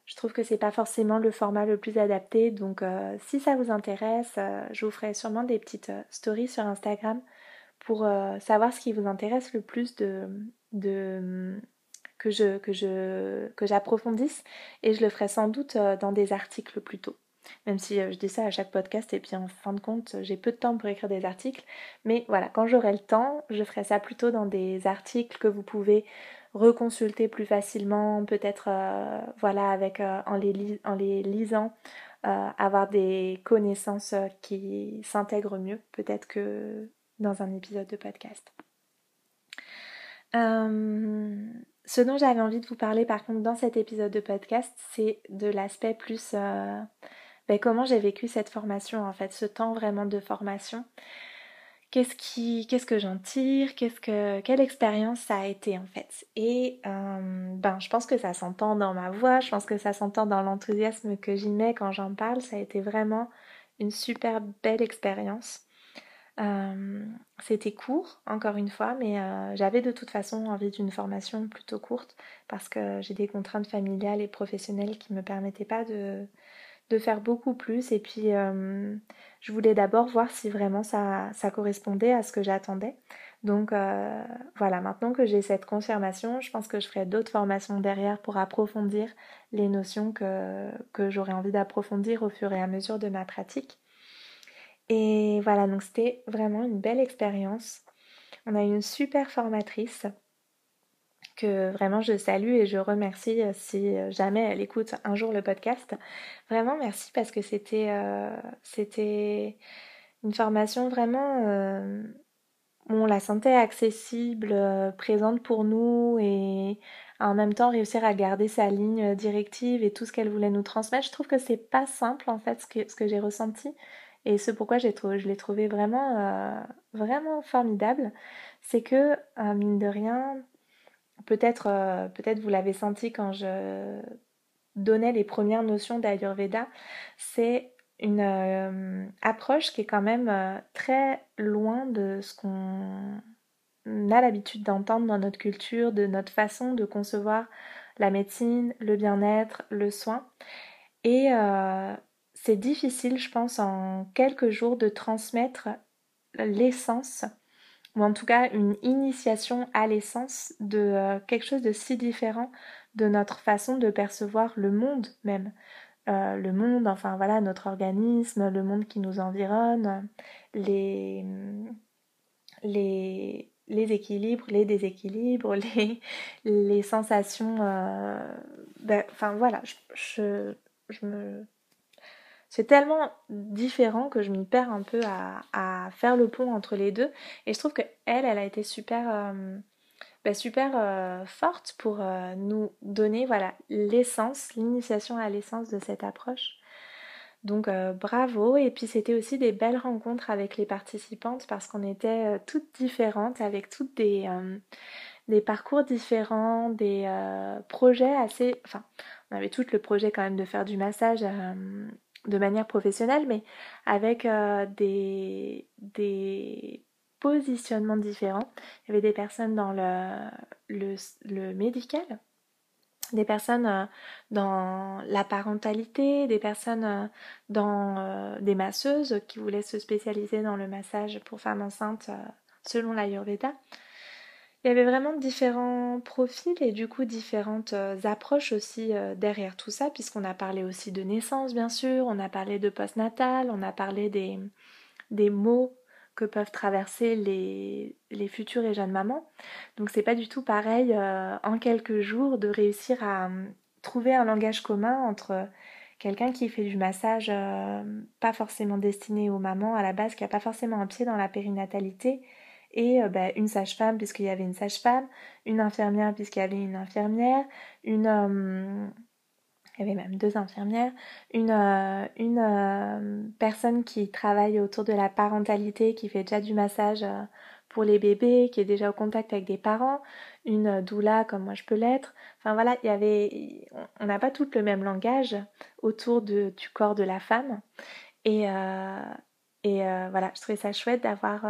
je trouve que c'est pas forcément le format le plus adapté. Donc, euh, si ça vous intéresse, euh, je vous ferai sûrement des petites stories sur Instagram pour savoir ce qui vous intéresse le plus de, que je que je que j'approfondisse et je le ferai sans doute dans des articles plutôt. Même si je dis ça à chaque podcast et puis en fin de compte j'ai peu de temps pour écrire des articles, mais voilà quand j'aurai le temps je ferai ça plutôt dans des articles que vous pouvez reconsulter plus facilement, peut-être euh, voilà avec euh, en, les lisant euh, avoir des connaissances qui s'intègrent mieux peut-être que dans un épisode de podcast. ce dont j'avais envie de vous parler par contre dans cet épisode de podcast, c'est de l'aspect plus ben, comment j'ai vécu cette formation en fait, ce temps vraiment de formation qu'est-ce que j'en tire qu'est-ce que quelle expérience ça a été en fait. Et euh, ben je pense que ça s'entend dans ma voix je pense que ça s'entend dans l'enthousiasme que j'y mets quand j'en parle. Ça a été vraiment une super belle expérience. Euh, c'était court encore une fois mais euh, j'avais de toute façon envie d'une formation plutôt courte parce que j'ai des contraintes familiales et professionnelles qui me permettaient pas de de faire beaucoup plus et puis euh, je voulais d'abord voir si vraiment ça, correspondait à ce que j'attendais. Donc euh, voilà, maintenant que j'ai cette confirmation, je pense que je ferai d'autres formations derrière pour approfondir les notions que, que j'aurais envie d'approfondir au fur et à mesure de ma pratique. Et voilà, donc c'était vraiment une belle expérience. On a eu une super formatrice que vraiment je salue et je remercie euh, si euh, jamais elle écoute un jour le podcast. Vraiment merci parce que c'était euh, c'était une formation vraiment on la sentait accessible, présente pour nous et en même temps réussir à garder sa ligne directive et tout ce qu'elle voulait nous transmettre. Je trouve que c'est pas simple en fait ce que, ce que j'ai ressenti et ce pourquoi je l'ai trouvé vraiment vraiment formidable. C'est que mine de rien peut-être euh, peut-être vous l'avez senti quand je donnais les premières notions d'Ayurveda, c'est une euh, approche qui est quand même euh, très loin de ce qu'on a l'habitude d'entendre dans notre culture, de notre façon de concevoir la médecine, le bien-être, le soin. Et c'est difficile, je pense, en quelques jours de transmettre l'essence ou en tout cas une initiation à l'essence de euh, quelque chose de si différent de notre façon de percevoir le monde même. Euh, le monde, enfin voilà, notre organisme, le monde qui nous environne, les, les, les équilibres, les déséquilibres, [LAUGHS] les, sensations. Euh, ben, enfin voilà, je, me c'est tellement différent que je m'y perds un peu à, faire le pont entre les deux. Et je trouve que elle, elle a été super, euh, bah, super euh, forte pour euh, nous donner voilà l'essence, l'initiation à l'essence de cette approche. Donc bravo. Et puis c'était aussi des belles rencontres avec les participantes parce qu'on était toutes différentes, avec toutes des, des parcours différents, des projets assez... Enfin, on avait toutes le projet quand même de faire du massage de manière professionnelle, mais avec euh, des, positionnements différents. Il y avait des personnes dans le, le, médical, des personnes euh, dans la parentalité, des personnes euh, dans des masseuses qui voulaient se spécialiser dans le massage pour femmes enceintes selon l'Ayurveda. Il y avait vraiment différents profils et du coup différentes euh, approches aussi euh, derrière tout ça, puisqu'on a parlé aussi de naissance bien sûr, on a parlé de postnatal, on a parlé des, des mots que peuvent traverser les, les futures et jeunes mamans. Donc c'est pas du tout pareil euh, en quelques jours de réussir à trouver un langage commun entre quelqu'un qui fait du massage pas forcément destiné aux mamans à la base, qui a pas forcément un pied dans la périnatalité et euh, bah, une sage-femme puisqu'il y avait une sage-femme, une infirmière puisqu'il y avait une infirmière. Euh, il y avait même deux infirmières, une, euh, personne qui travaille autour de la parentalité, qui fait déjà du massage pour les bébés, qui est déjà au contact avec des parents, une doula comme moi je peux l'être. Enfin voilà, il y avait, on n'a pas tout le même langage autour du corps de la femme. Et voilà, je trouvais ça chouette d'avoir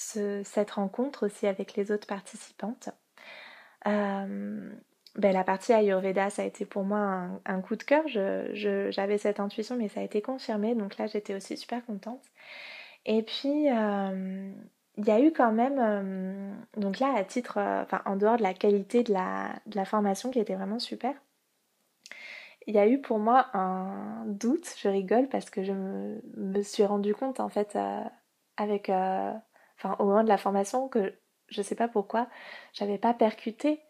cette rencontre aussi avec les autres participantes. Euh, ben, la partie Ayurveda, ça a été pour moi un, coup de cœur. J'avais cette intuition, mais ça a été confirmé. Donc là, j'étais aussi super contente. Et puis, euh, il y a eu quand même, euh, donc là, à titre, en dehors de la qualité de la, de la formation qui était vraiment super, il y a eu pour moi un doute. Je rigole parce que je me, me suis rendu compte, en fait, avec au moment de la formation que je sais pas pourquoi j'avais pas percuté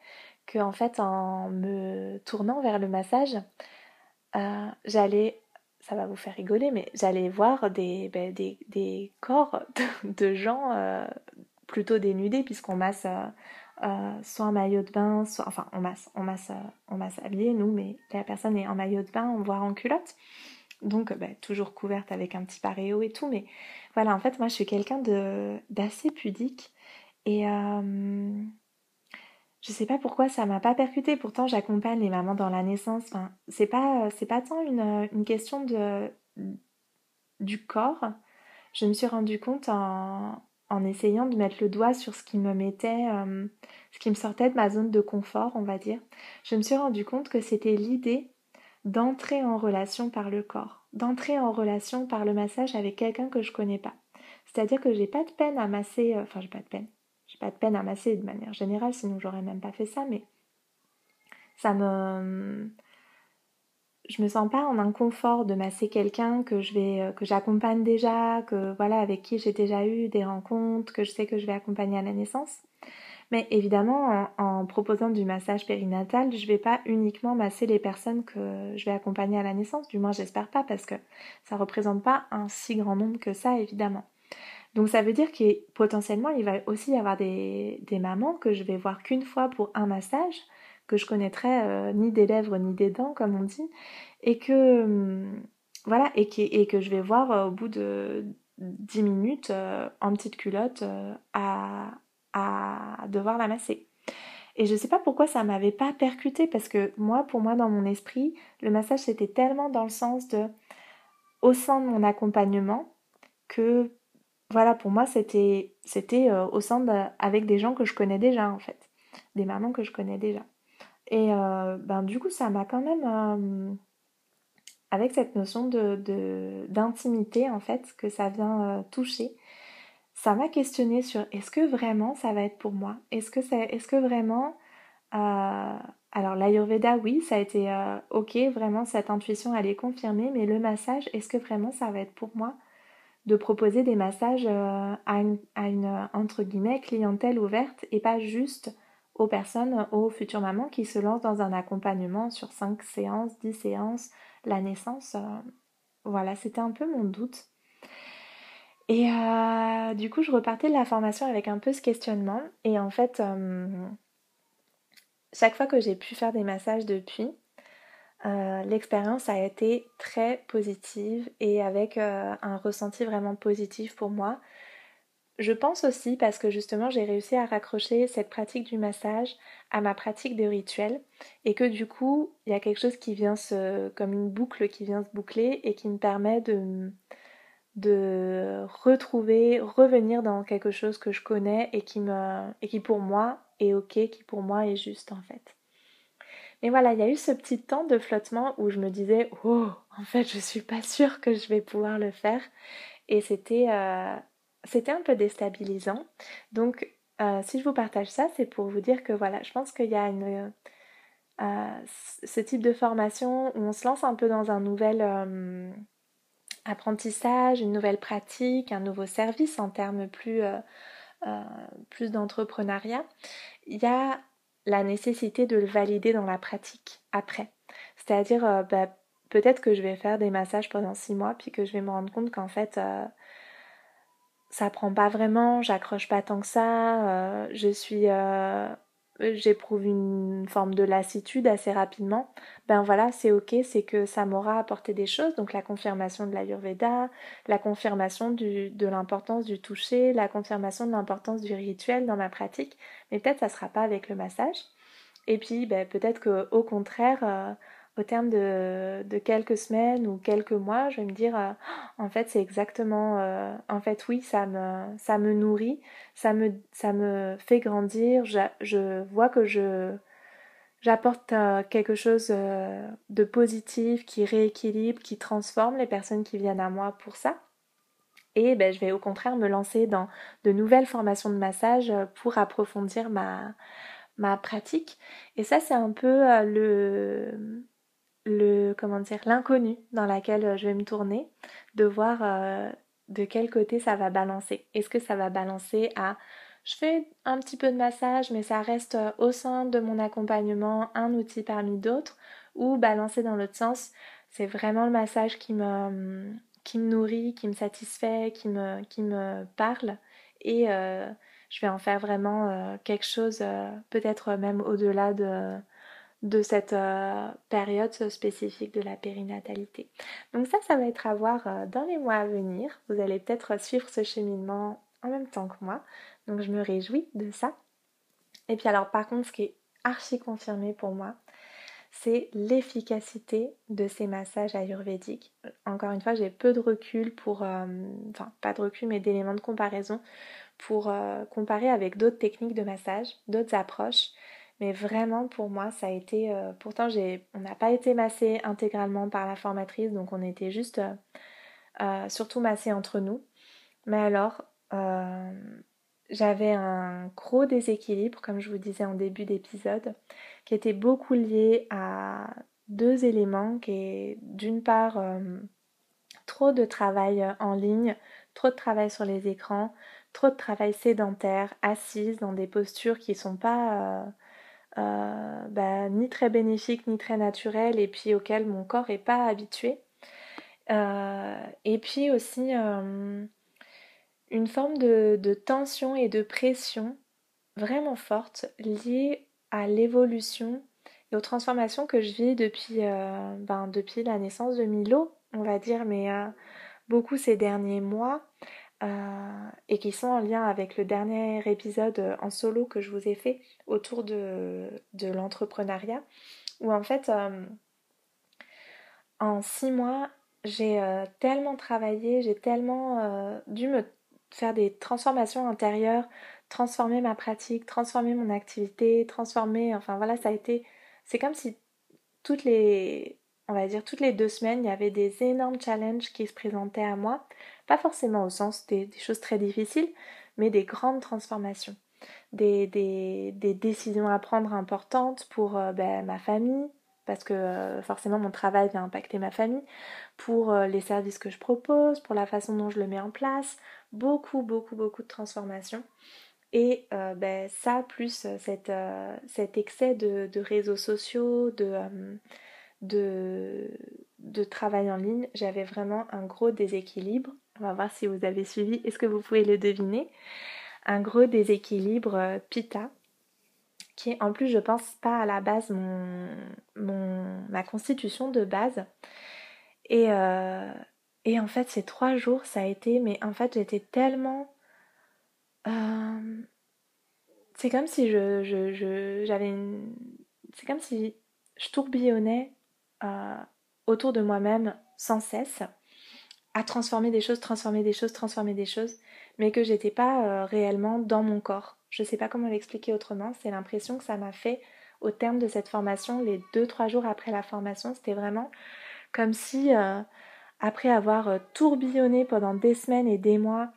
que en fait en me tournant vers le massage euh, j'allais ça va vous faire rigoler mais j'allais voir des, ben, des, corps de, gens euh, plutôt dénudés puisqu'on masse euh, soit en maillot de bain soit enfin on masse on masse on masse habillé nous mais la personne est en maillot de bain voire en culotte donc bah, toujours couverte avec un petit paréo et tout, mais voilà, en fait moi je suis quelqu'un d'assez pudique et euh, je sais pas pourquoi ça m'a pas percuté. Pourtant j'accompagne les mamans dans la naissance. Enfin, c'est pas pas tant une, une, question de du corps. Je me suis rendu compte en, en essayant de mettre le doigt sur ce qui me mettait, euh, ce qui me sortait de ma zone de confort, on va dire. Je me suis rendu compte que c'était l'idée d'entrer en relation par le corps, d'entrer en relation par le massage avec quelqu'un que je connais pas. C'est-à-dire que j'ai pas de peine à masser, euh, enfin j'ai pas de peine, j'ai pas de peine à masser de manière générale, sinon j'aurais même pas fait ça, mais ça me je me sens pas en inconfort de masser quelqu'un que je vais euh, que j'accompagne déjà, que voilà avec qui j'ai déjà eu des rencontres, que je sais que je vais accompagner à la naissance. Mais évidemment, en, proposant du massage périnatal, je ne vais pas uniquement masser les personnes que je vais accompagner à la naissance, du moins j'espère pas, parce que ça ne représente pas un si grand nombre que ça, évidemment. Donc ça veut dire que potentiellement, il va aussi y avoir des, mamans que je vais voir qu'une fois pour un massage, que je connaîtrai euh, ni des lèvres ni des dents, comme on dit, et que hum, voilà, et, que je vais voir euh, au bout de 10 minutes euh, en petite culotte à, à devoir la masser. Et je sais pas pourquoi ça m'avait pas percuté parce que moi, pour moi, dans mon esprit, le massage c'était tellement dans le sens de au sein de mon accompagnement que voilà, pour moi c'était c'était euh, au sein de, avec des gens que je connais déjà en fait, des mamans que je connais déjà. Et euh, ben du coup, ça m'a quand même euh, avec cette notion de d'intimité en fait que ça vient toucher ça m'a questionné sur est-ce que vraiment ça va être pour moi? Est-ce que, est-ce que vraiment... Euh, alors l'Ayurveda, oui, ça a été euh, ok, vraiment cette intuition elle est confirmée, mais le massage, est-ce que vraiment ça va être pour moi? De proposer des massages euh, à, une, à une, entre guillemets, clientèle ouverte et pas juste aux personnes, aux futures mamans qui se lancent dans un accompagnement sur 5 séances, 10 séances, la naissance voilà, c'était un peu mon doute. Et du coup, je repartais de la formation avec un peu ce questionnement. Et en fait, chaque fois que j'ai pu faire des massages depuis, l'expérience a été très positive et avec un ressenti vraiment positif pour moi. Je pense aussi parce que justement j'ai réussi à raccrocher cette pratique du massage à ma pratique de rituel et que du coup il y a quelque chose qui vient se comme une boucle qui vient se boucler et qui me permet de de retrouver, revenir dans quelque chose que je connais et qui me et qui pour moi est ok, qui pour moi est juste en fait. Mais voilà, il y a eu ce petit temps de flottement où je me disais oh en fait je suis pas sûre que je vais pouvoir le faire et c'était euh, c'était un peu déstabilisant. Donc, euh, si je vous partage ça, c'est pour vous dire que voilà, je pense qu'il y a une, euh, ce type de formation où on se lance un peu dans un nouvel apprentissage, une nouvelle pratique, un nouveau service en termes plus, plus d'entrepreneuriat. Il y a la nécessité de le valider dans la pratique après. C'est-à-dire, bah, peut-être que je vais faire des massages pendant six mois, puis que je vais me rendre compte qu'en fait, ça prend pas vraiment, j'accroche pas tant que ça, euh, je suis euh, j'éprouve une forme de lassitude assez rapidement, ben voilà, c'est ok, c'est que ça m'aura apporté des choses, donc la confirmation de l'Ayurveda, la confirmation du, de l'importance du toucher, la confirmation de l'importance du rituel dans ma pratique, mais peut-être ça sera pas avec le massage. Et puis ben, peut-être que au contraire, euh, au terme de, quelques semaines ou quelques mois, je vais me dire, euh, en fait, c'est exactement, euh, en fait, oui, ça me, ça me nourrit, ça me, ça me fait grandir, je, vois que je, j'apporte euh, quelque chose de positif qui rééquilibre, qui transforme les personnes qui viennent à moi pour ça. Et ben, je vais au contraire me lancer dans de nouvelles formations de massage pour approfondir ma, ma pratique. Et ça, c'est un peu le, le comment dire l'inconnu dans laquelle euh, je vais me tourner, de voir euh, de quel côté ça va balancer. Est-ce que ça va balancer à je fais un petit peu de massage mais ça reste euh, au sein de mon accompagnement un outil parmi d'autres ou balancer dans l'autre sens, c'est vraiment le massage qui me nourrit, qui me satisfait, qui me qui me parle et je vais en faire vraiment quelque chose peut-être même au-delà de de cette euh, période spécifique de la périnatalité. Donc ça, ça va être à voir euh, dans les mois à venir. Vous allez peut-être suivre ce cheminement en même temps que moi. Donc je me réjouis de ça. Et puis alors par contre, ce qui est archi confirmé pour moi, c'est l'efficacité de ces massages ayurvédiques. Encore une fois, j'ai peu de recul pour, euh, enfin pas de recul, mais d'éléments de comparaison pour comparer avec d'autres techniques de massage, d'autres approches. Mais vraiment, pour moi, ça a été. Euh, pourtant, on n'a pas été massé intégralement par la formatrice, donc on était juste euh, euh, surtout massé entre nous. Mais alors, j'avais un gros déséquilibre, comme je vous disais en début d'épisode, qui était beaucoup lié à deux éléments, qui est d'une part trop de travail en ligne, trop de travail sur les écrans, trop de travail sédentaire, assise dans des postures qui sont pas euh, bah, ni très bénéfique ni très naturel et puis auquel mon corps n'est pas habitué. Euh, et puis aussi euh, une forme de, tension et de pression vraiment forte liée à l'évolution et aux transformations que je vis depuis, ben, depuis la naissance de Milo, on va dire, mais beaucoup ces derniers mois. Euh, et qui sont en lien avec le dernier épisode euh, en solo que je vous ai fait autour de, l'entrepreneuriat, où en fait, euh, en six mois, j'ai tellement travaillé, j'ai tellement dû me faire des transformations intérieures, transformer ma pratique, transformer mon activité, transformer, enfin voilà, ça a été, c'est comme si toutes les, on va dire toutes les deux semaines, il y avait des énormes challenges qui se présentaient à moi pas forcément au sens des, choses très difficiles, mais des grandes transformations, des, décisions à prendre importantes pour euh, ben, ma famille, parce que euh, forcément mon travail va impacter ma famille, pour euh, les services que je propose, pour la façon dont je le mets en place, beaucoup, beaucoup, beaucoup de transformations. Et ben, ça, plus cet excès de, réseaux sociaux, de, de travail en ligne, j'avais vraiment un gros déséquilibre. On va voir si vous avez suivi. Est-ce que vous pouvez le deviner? Un gros déséquilibre euh, pita qui est en plus, je pense, pas à la base mon, ma constitution de base. Et, euh, et en fait, ces trois jours, ça a été, mais en fait, j'étais tellement. Euh, c'est comme si je, j'avais une. C'est comme si je tourbillonnais autour de moi-même sans cesse, à transformer des choses, transformer des choses, transformer des choses, mais que j'étais pas réellement dans mon corps. Je ne sais pas comment l'expliquer autrement. C'est l'impression que ça m'a fait au terme de cette formation, les deux, trois jours après la formation. C'était vraiment comme si, euh, après avoir euh, tourbillonné pendant des semaines et des mois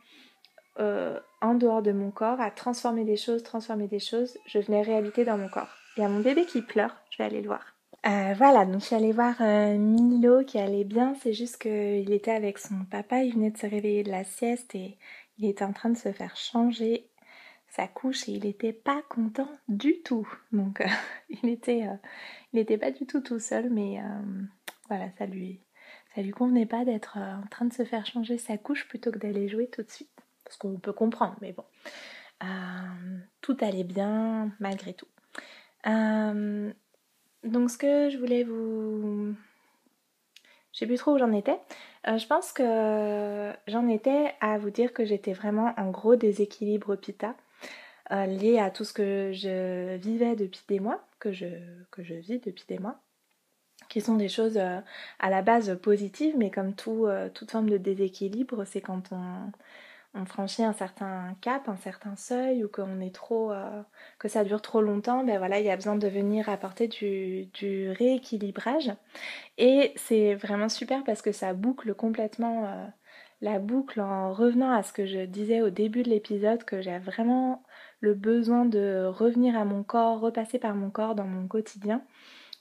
euh, en dehors de mon corps, à transformer des choses, transformer des choses, je venais réalité dans mon corps. Il y a mon bébé qui pleure, je vais aller le voir. Voilà, donc je suis allée voir Milo qui allait bien, c'est juste qu'il était avec son papa, il venait de se réveiller de la sieste et il était en train de se faire changer sa couche et il n'était pas content du tout. Donc euh, [LAUGHS] il était euh, il n'était pas du tout tout seul, mais euh, voilà, ça lui ça lui convenait pas d'être en train de se faire changer sa couche plutôt que d'aller jouer tout de suite. Parce qu'on peut comprendre, mais bon. tout allait bien malgré tout. Donc ce que je voulais vous... Je sais plus trop où j'en étais. je pense que j'en étais à vous dire que j'étais vraiment en gros déséquilibre pita. Euh, lié à tout ce que je vivais depuis des mois, que je, vis depuis des mois, qui sont des choses euh, à la base positives, mais comme tout, euh, toute forme de déséquilibre, c'est quand on, on, franchit un certain cap, un certain seuil, ou qu'on est trop, que ça dure trop longtemps, ben voilà, il y a besoin de venir apporter du, rééquilibrage. Et c'est vraiment super parce que ça boucle complètement la boucle en revenant à ce que je disais au début de l'épisode, que j'ai vraiment le besoin de revenir à mon corps, repasser par mon corps dans mon quotidien,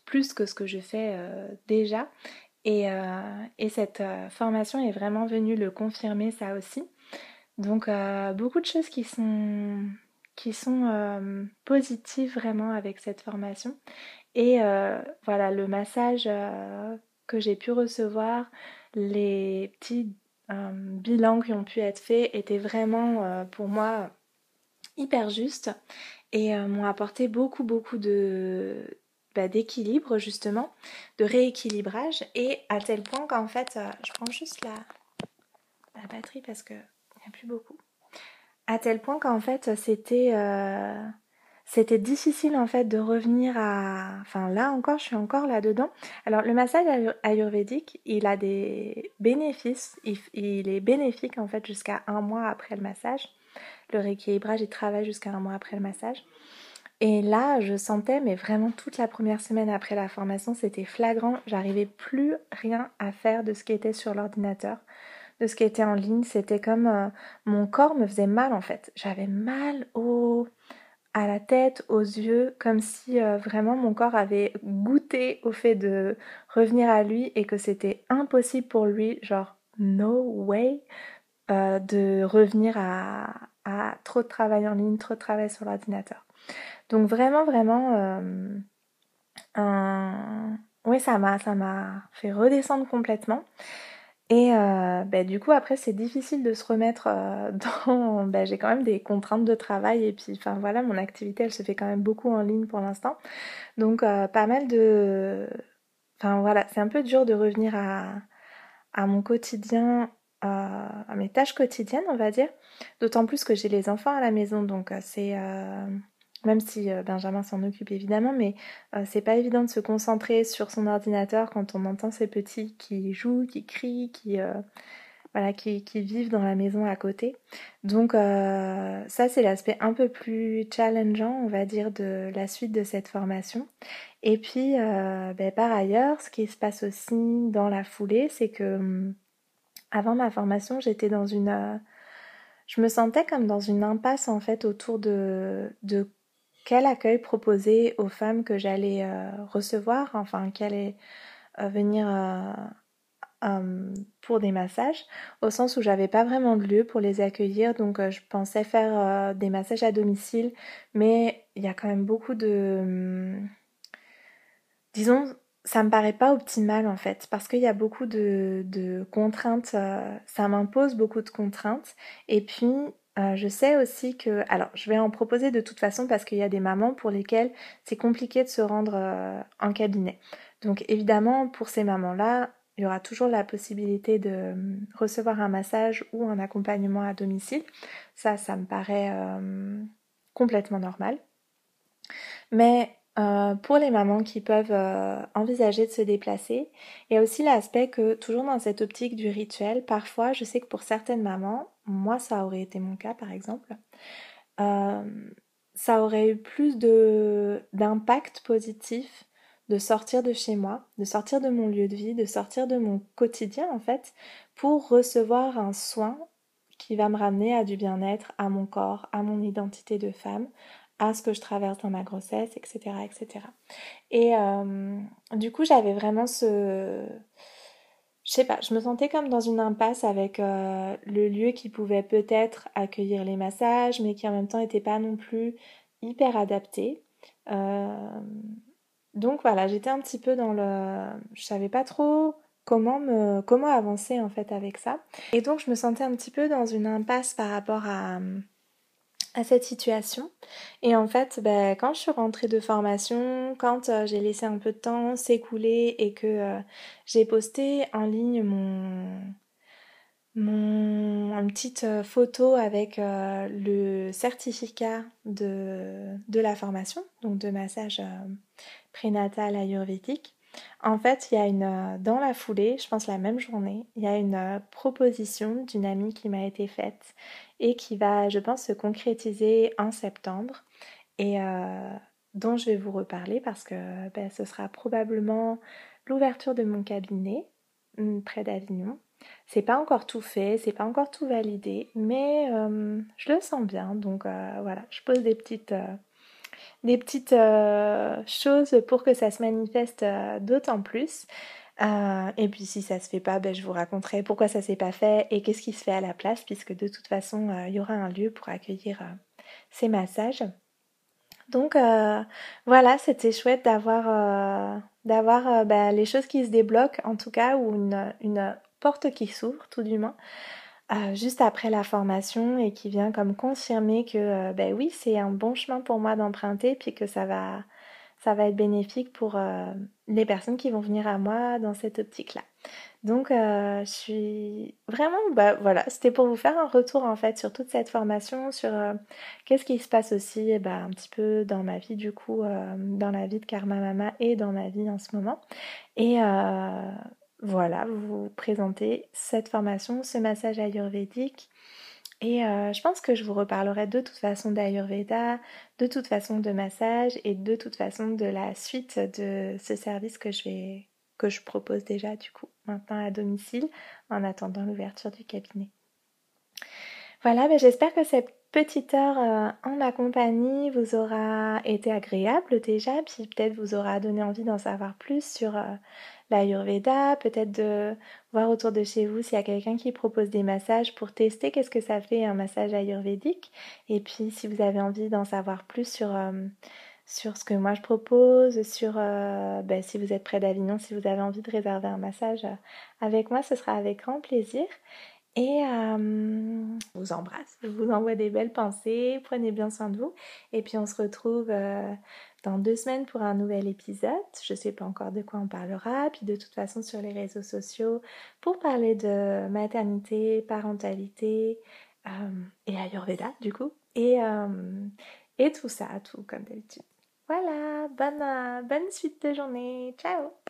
plus que ce que je fais euh, déjà. Et, euh, cette euh, formation est vraiment venue le confirmer ça aussi. Donc beaucoup de choses qui sont, sont positives vraiment avec cette formation. Et voilà, le massage que j'ai pu recevoir, les petits bilans qui ont pu être faits étaient vraiment pour moi hyper juste et euh, m'ont apporté beaucoup beaucoup de bah, d'équilibre justement, de rééquilibrage et à tel point qu'en fait, euh, je prends juste la, la batterie parce que il n'y a plus beaucoup. À tel point qu'en fait c'était euh, c'était difficile en fait de revenir à enfin là encore je suis encore là dedans alors le massage ayurvédique il a des bénéfices il est bénéfique en fait jusqu'à un mois après le massage le rééquilibrage, il travaille jusqu'à un mois après le massage. Et là, je sentais, mais vraiment toute la première semaine après la formation, c'était flagrant. J'arrivais plus rien à faire de ce qui était sur l'ordinateur, de ce qui était en ligne. C'était comme euh, mon corps me faisait mal en fait. J'avais mal au à la tête, aux yeux, comme si euh, vraiment mon corps avait goûté au fait de revenir à lui et que c'était impossible pour lui, genre no way, euh, de revenir à, à trop de travail en ligne, trop de travail sur l'ordinateur. Donc vraiment, vraiment, un... oui, ça m'a, ça m'a fait redescendre complètement. Et euh, bah, du coup, après, c'est difficile de se remettre euh, [LAUGHS] dans. Bah, j'ai quand même des contraintes de travail et puis, enfin voilà, mon activité, elle se fait quand même beaucoup en ligne pour l'instant. Donc, pas mal de. Enfin voilà, c'est un peu dur de revenir à, à mon quotidien à mes tâches quotidiennes, on va dire. D'autant plus que j'ai les enfants à la maison, donc euh, c'est euh, même si euh, Benjamin s'en occupe évidemment, mais c'est pas évident de se concentrer sur son ordinateur quand on entend ces petits qui jouent, qui crient, qui voilà, qui, qui, vivent dans la maison à côté. Donc ça c'est l'aspect un peu plus challengeant, on va dire, de la suite de cette formation. Et puis ben, par ailleurs, ce qui se passe aussi dans la foulée, c'est que hum, avant ma formation, j'étais dans une... Euh, je me sentais comme dans une impasse en fait autour de quel accueil proposer aux femmes que j'allais euh, recevoir, enfin qui allaient euh, venir pour des massages, au sens où j'avais pas vraiment de lieu pour les accueillir, donc je pensais faire des massages à domicile, mais il y a quand même beaucoup de... Hum, disons, ça me paraît pas optimal en fait, parce qu'il y a beaucoup de, de contraintes, euh, ça m'impose beaucoup de contraintes. Et puis, euh, je sais aussi que, alors je vais en proposer de toute façon parce qu'il y a des mamans pour lesquelles c'est compliqué de se rendre euh, en cabinet. Donc évidemment, pour ces mamans-là, il y aura toujours la possibilité de recevoir un massage ou un accompagnement à domicile. Ça, ça me paraît complètement normal. Mais euh, pour les mamans qui peuvent envisager de se déplacer, il y a aussi l'aspect que toujours dans cette optique du rituel, parfois je sais que pour certaines mamans, moi ça aurait été mon cas par exemple, euh, ça aurait eu plus d'impact positif de sortir de chez moi, de sortir de mon lieu de vie, de sortir de mon quotidien en fait, pour recevoir un soin qui va me ramener à du bien-être, à mon corps, à mon identité de femme, à ce que je traverse dans ma grossesse, etc. etc. Et euh, du coup, j'avais vraiment ce... Je sais pas, je me sentais comme dans une impasse avec euh, le lieu qui pouvait peut-être accueillir les massages, mais qui en même temps n'était pas non plus hyper adapté. Euh, donc voilà, j'étais un petit peu dans le... Je savais pas trop comment me comment avancer en fait avec ça. Et donc je me sentais un petit peu dans une impasse par rapport à à cette situation. Et en fait, ben, quand je suis rentrée de formation, quand euh, j'ai laissé un peu de temps s'écouler et que euh, j'ai posté en ligne mon, mon une petite euh, photo avec le certificat de, de la formation, donc de massage prénatal ayurvédique, en fait, il y a une dans la foulée, je pense la même journée, il y a une proposition d'une amie qui m'a été faite et qui va, je pense, se concrétiser en septembre et euh, dont je vais vous reparler parce que ben, ce sera probablement l'ouverture de mon cabinet hum, près d'Avignon. C'est pas encore tout fait, c'est pas encore tout validé, mais euh, je le sens bien. Donc euh, voilà, je pose des petites, des petites choses pour que ça se manifeste d'autant plus. Euh, et puis si ça se fait pas, ben, je vous raconterai pourquoi ça s'est pas fait et qu'est-ce qui se fait à la place, puisque de toute façon, euh, il y aura un lieu pour accueillir euh, ces massages. Donc voilà, c'était chouette d'avoir d'avoir ben, les choses qui se débloquent, en tout cas, ou une, une porte qui s'ouvre, tout du moins. Juste après la formation et qui vient comme confirmer que ben oui c'est un bon chemin pour moi d'emprunter puis que ça va ça va être bénéfique pour euh, les personnes qui vont venir à moi dans cette optique-là. Donc, euh, je suis vraiment, bah voilà, c'était pour vous faire un retour en fait sur toute cette formation, sur euh, qu'est-ce qui se passe aussi, bah, un petit peu dans ma vie du coup, dans la vie de Karma Mama et dans ma vie en ce moment. Et voilà, vous présenter cette formation, ce massage ayurvédique et euh, je pense que je vous reparlerai de toute façon d'Ayurveda, de toute façon de massage et de toute façon de la suite de ce service que je vais que je propose déjà du coup maintenant à domicile en attendant l'ouverture du cabinet. Voilà, ben j'espère que cette petite heure euh, en ma compagnie vous aura été agréable déjà, puis peut-être vous aura donné envie d'en savoir plus sur euh, l'Ayurveda, peut-être de voir autour de chez vous s'il y a quelqu'un qui propose des massages pour tester qu'est-ce que ça fait un massage ayurvédique. Et puis si vous avez envie d'en savoir plus sur, euh, ce que moi je propose, sur euh, ben, si vous êtes près d'Avignon, si vous avez envie de réserver un massage euh, avec moi, ce sera avec grand plaisir. Et je vous embrasse, je vous envoie des belles pensées, prenez bien soin de vous. Et puis on se retrouve dans deux semaines pour un nouvel épisode. Je ne sais pas encore de quoi on parlera. Puis de toute façon sur les réseaux sociaux pour parler de maternité, parentalité euh, et Ayurveda du coup. Et, euh, et tout ça, tout comme d'habitude. Voilà, bonne, bonne suite de journée. Ciao